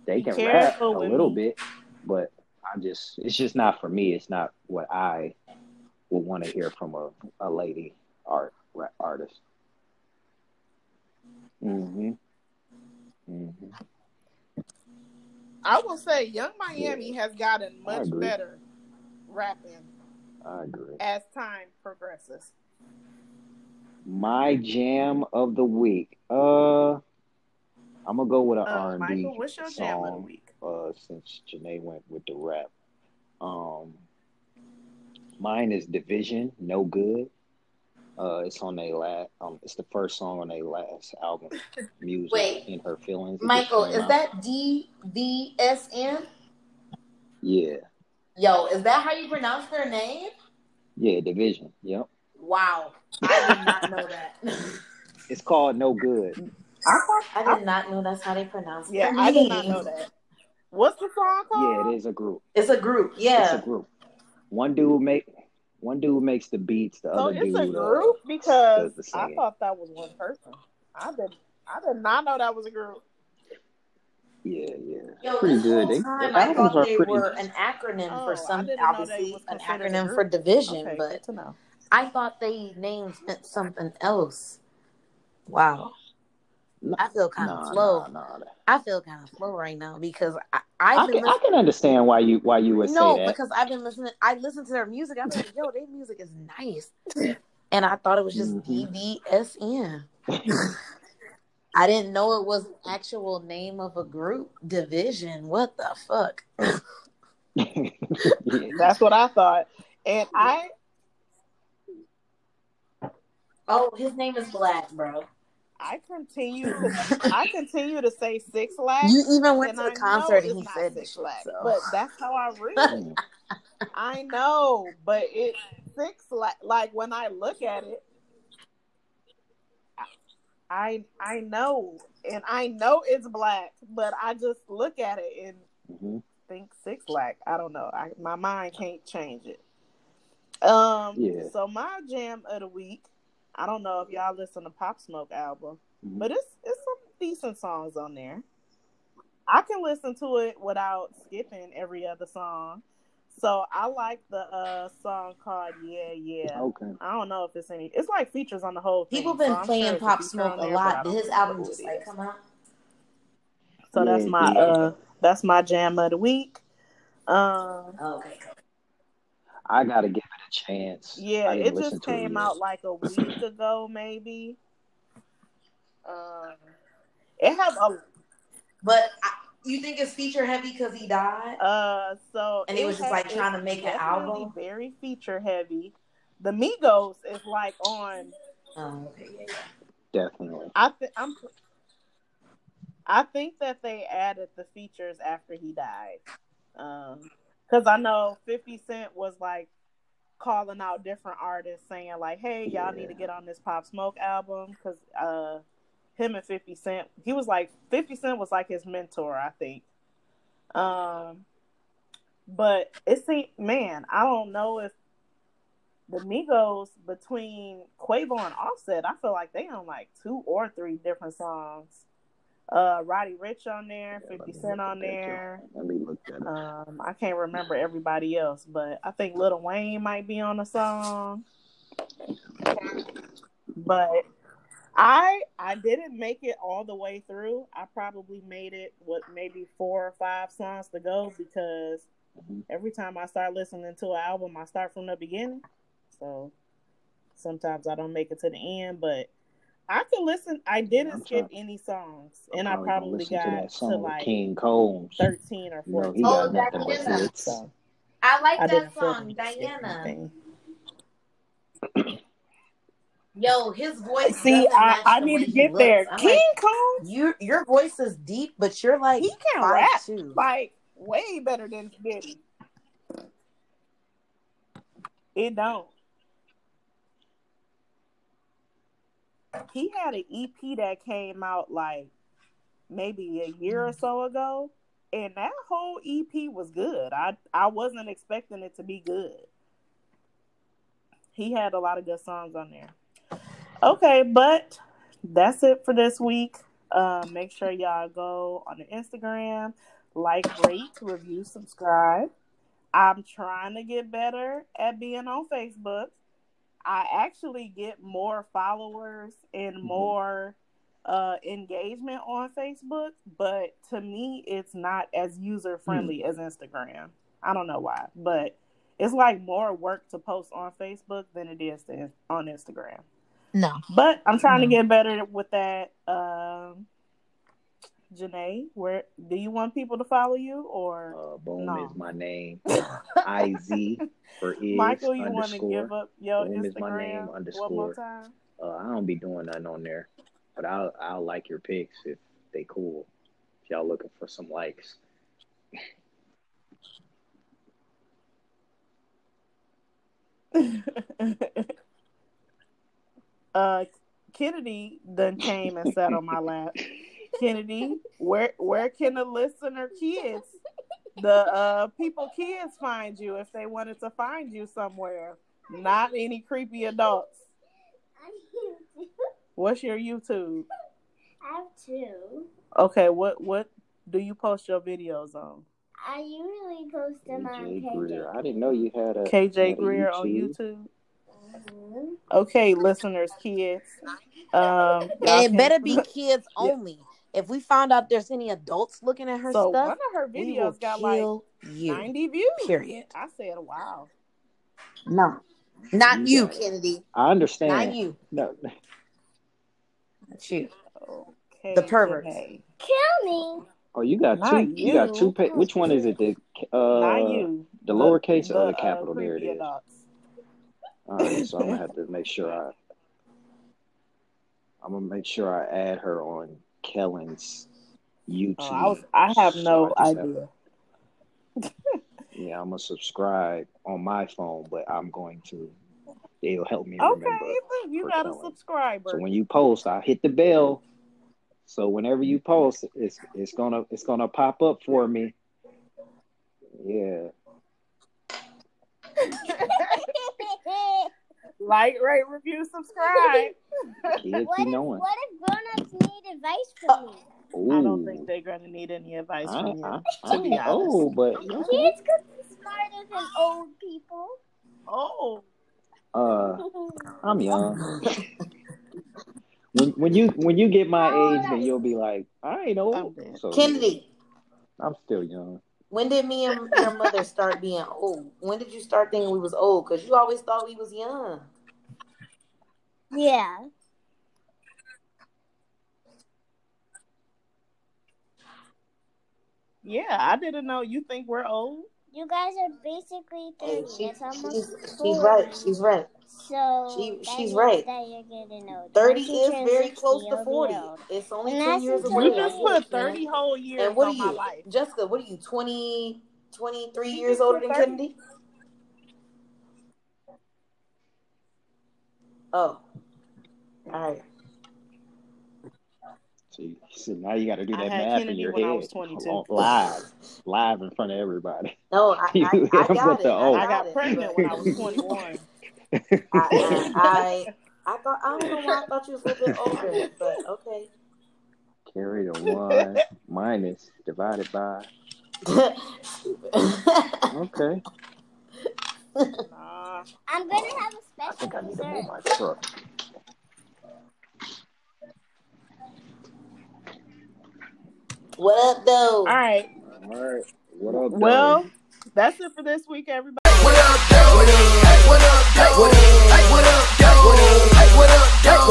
they can rap a little me. bit, but I just it's just not for me. It's not what I would want to hear from a, a lady art rap artist. Mm-hmm. Mm-hmm. I will say, Yung Miami yeah. has gotten much better rapping. I agree. As time progresses. My jam of the week. Uh, I'm gonna go with an uh, R&B Michael, what's your song. Jam of the week? Uh, since Janae went with the rap. Um, mine is Division. No good. Uh, it's on a last. Um, it's the first song on a last album. Music Wait, in her feelings. Michael, is out. that D V S N? Yeah. Yo, is that how you pronounce their name? Yeah, Division. Yep. Wow, I did not know that. it's called No Good. I, I did not know that's how they pronounce it. Yeah, I did not know that. What's the song called? Yeah, it is a group. It's a group. Yeah, it's a group. One dude make one dude makes the beats. The so other it's dude. It's a uh, group uh, because I thought that was one person. I did. I did not know that was a group. Yeah, yeah. Yo, pretty good. They, time, I thought they were an acronym oh, for some, obviously an acronym for division, okay, but I thought they names meant something else. Wow. I feel kind of slow. I feel kind of slow right now because I I can, I can understand why you why you would no, say that. because I've been listening. I listen to their music. I'm like, yo, their music is nice, and I thought it was just mm-hmm. I didn't know it was an actual name of a group division. What the fuck? That's what I thought. And I Oh, his name is Black, bro. I continue to I continue to say six lakhs. You even went to the concert and he said six lakhs, so. but that's how I read. I know, but it's six lakhs. Like when I look at it, I I know, and I know it's black, but I just look at it and mm-hmm. think six lakh. I don't know. I my mind can't change it. Um. Yeah. So my jam of the week. I don't know if y'all listen to Pop Smoke album, mm-hmm. but it's it's some decent songs on there. I can listen to it without skipping every other song. So I like the uh, song called "Yeah Yeah." Okay. I don't know if it's any. It's like features on the whole. Thing, People been so playing sure Pop Smoke a lot. Did his album just like come out? So yeah, that's my yeah. uh that's my jam of the week. Um, okay. I gotta give it a chance. Yeah, it just came it out like a week ago, maybe. Um, it has a. But I, you think it's feature heavy because he died? Uh, so and it was just like trying to make an album. Very feature heavy. The Migos is like on. Oh, okay, yeah, yeah. Definitely. I think I'm. I think that they added the features after he died, Um, because I know Fifty Cent was like calling out different artists, saying like, "Hey, y'all yeah. need to get on this Pop Smoke album," because uh, him and Fifty Cent, he was like Fifty Cent was like his mentor, I think. Um, but it seemed, man, I don't know if the Migos between Quavo and Offset, I feel like they on like two or three different songs. Uh, Roddy Ricch on there, yeah, Fifty Cent on there. Let me look that up. Um, I can't remember everybody else, but I think Lil Wayne might be on the song. But I I didn't make it all the way through. I probably made it what maybe four or five songs to go because mm-hmm. every time I start listening to an album, I start from the beginning. So sometimes I don't make it to the end, but I can listen. I didn't skip any songs, and I probably got to, to, like King Combs, thirteen or fourteen. You know, he got oh, nothing but hits. So I like I that song, Diana. Yo, his voice. See, I, I need to get there. King like, Combs, your your voice is deep, but you're like he can rap too. like way better than Diddy. It don't. He had an EP that came out like maybe a year or so ago, and that whole EP was good. I I wasn't expecting it to be good. He had a lot of good songs on there. Okay, but that's it for this week. Uh, make sure y'all go on the Instagram, like, rate, review, subscribe. I'm trying to get better at being on Facebook. I actually get more followers and mm-hmm. more uh, engagement on Facebook, but to me, it's not as user friendly mm. as Instagram. I don't know why, but it's like more work to post on Facebook than it is to, on Instagram. No, but I'm trying to get better with that. Um, Janae, where do you want people to follow you or uh, Boom no? is my name. I Z for is Michael. You want to give up your Boom Instagram is my name underscore. One more time. Uh, I don't be doing nothing on there, but I'll I'll like your pics if they cool. If y'all looking for some likes. uh, Kennedy then came and sat on my lap. Kennedy, where where can the listener kids, the uh people kids find you if they wanted to find you somewhere? Not any creepy adults. What's your YouTube? I have two. Okay, what what do you post your videos on? I usually post them KJ on KJ. Greer. I didn't know you had a KJ Greer on YouTube. Mm-hmm. Okay, listeners, kids. Um, and it better be kids only. If we find out there's any adults looking at her so stuff, one of her videos got like you. 90 views. Period. I said, wow. No, not you, Kennedy. I understand. Not you. No. Not you. Okay. The pervert. Okay. Kill me. Oh, you got not two. You. you. got two. Pa- which one is it? The uh, not you. The lowercase the, or the uh, capital? Uh, there it is. All right, so I'm gonna have to make sure I. I'm gonna make sure I add her on Kellen's oh, YouTube. Oh, I, was, I have no so I idea. Have, yeah, I'm gonna subscribe on my phone, but I'm going to. It'll help me okay, remember. you got Kellen. a subscriber. So when you post, I hit the bell. So whenever you mm-hmm. post, it's it's gonna it's gonna pop up for me. Yeah. Like, rate, review, subscribe. Kids what, if, what if grown-ups need advice from me? Ooh. I don't think they're gonna need any advice I, from you. I, I, to be honest, oh, but kids could be smarter than old people. Oh, uh, I'm young. when when you when you get my oh, age, then you'll be like, I ain't old. So, Kennedy, I'm still young. When did me and your mother start being old? When did you start thinking we was old? Because you always thought we was young. Yeah. Yeah, I didn't know. You think we're old? You guys are basically thirty. She, it's almost she's, she's right. She's right. So she, she's right. That you're getting old. Thirty is very close to forty. It's only and ten years away. You just put thirty whole years and what are you, my life. Jessica, what are you? 20, 23 years older than Kennedy? Oh, all right. See, so now you got to do that had math in your when head. I was 22. on- Live, live in front of everybody. No, I, I, I got it. the I O. I got got it. pregnant when I was 21. I, I, I, I thought I don't know why I thought you was a little bit older, but okay. Carry the one minus divided by. Okay. Nah. I'm gonna have a special I think I need to move my truck. What up, Doe? All right. All right. What up, Well, Doe? that's it for this week, everybody. What up, Doe? What up, what up, Doe? What up, Doe? What up, Doe?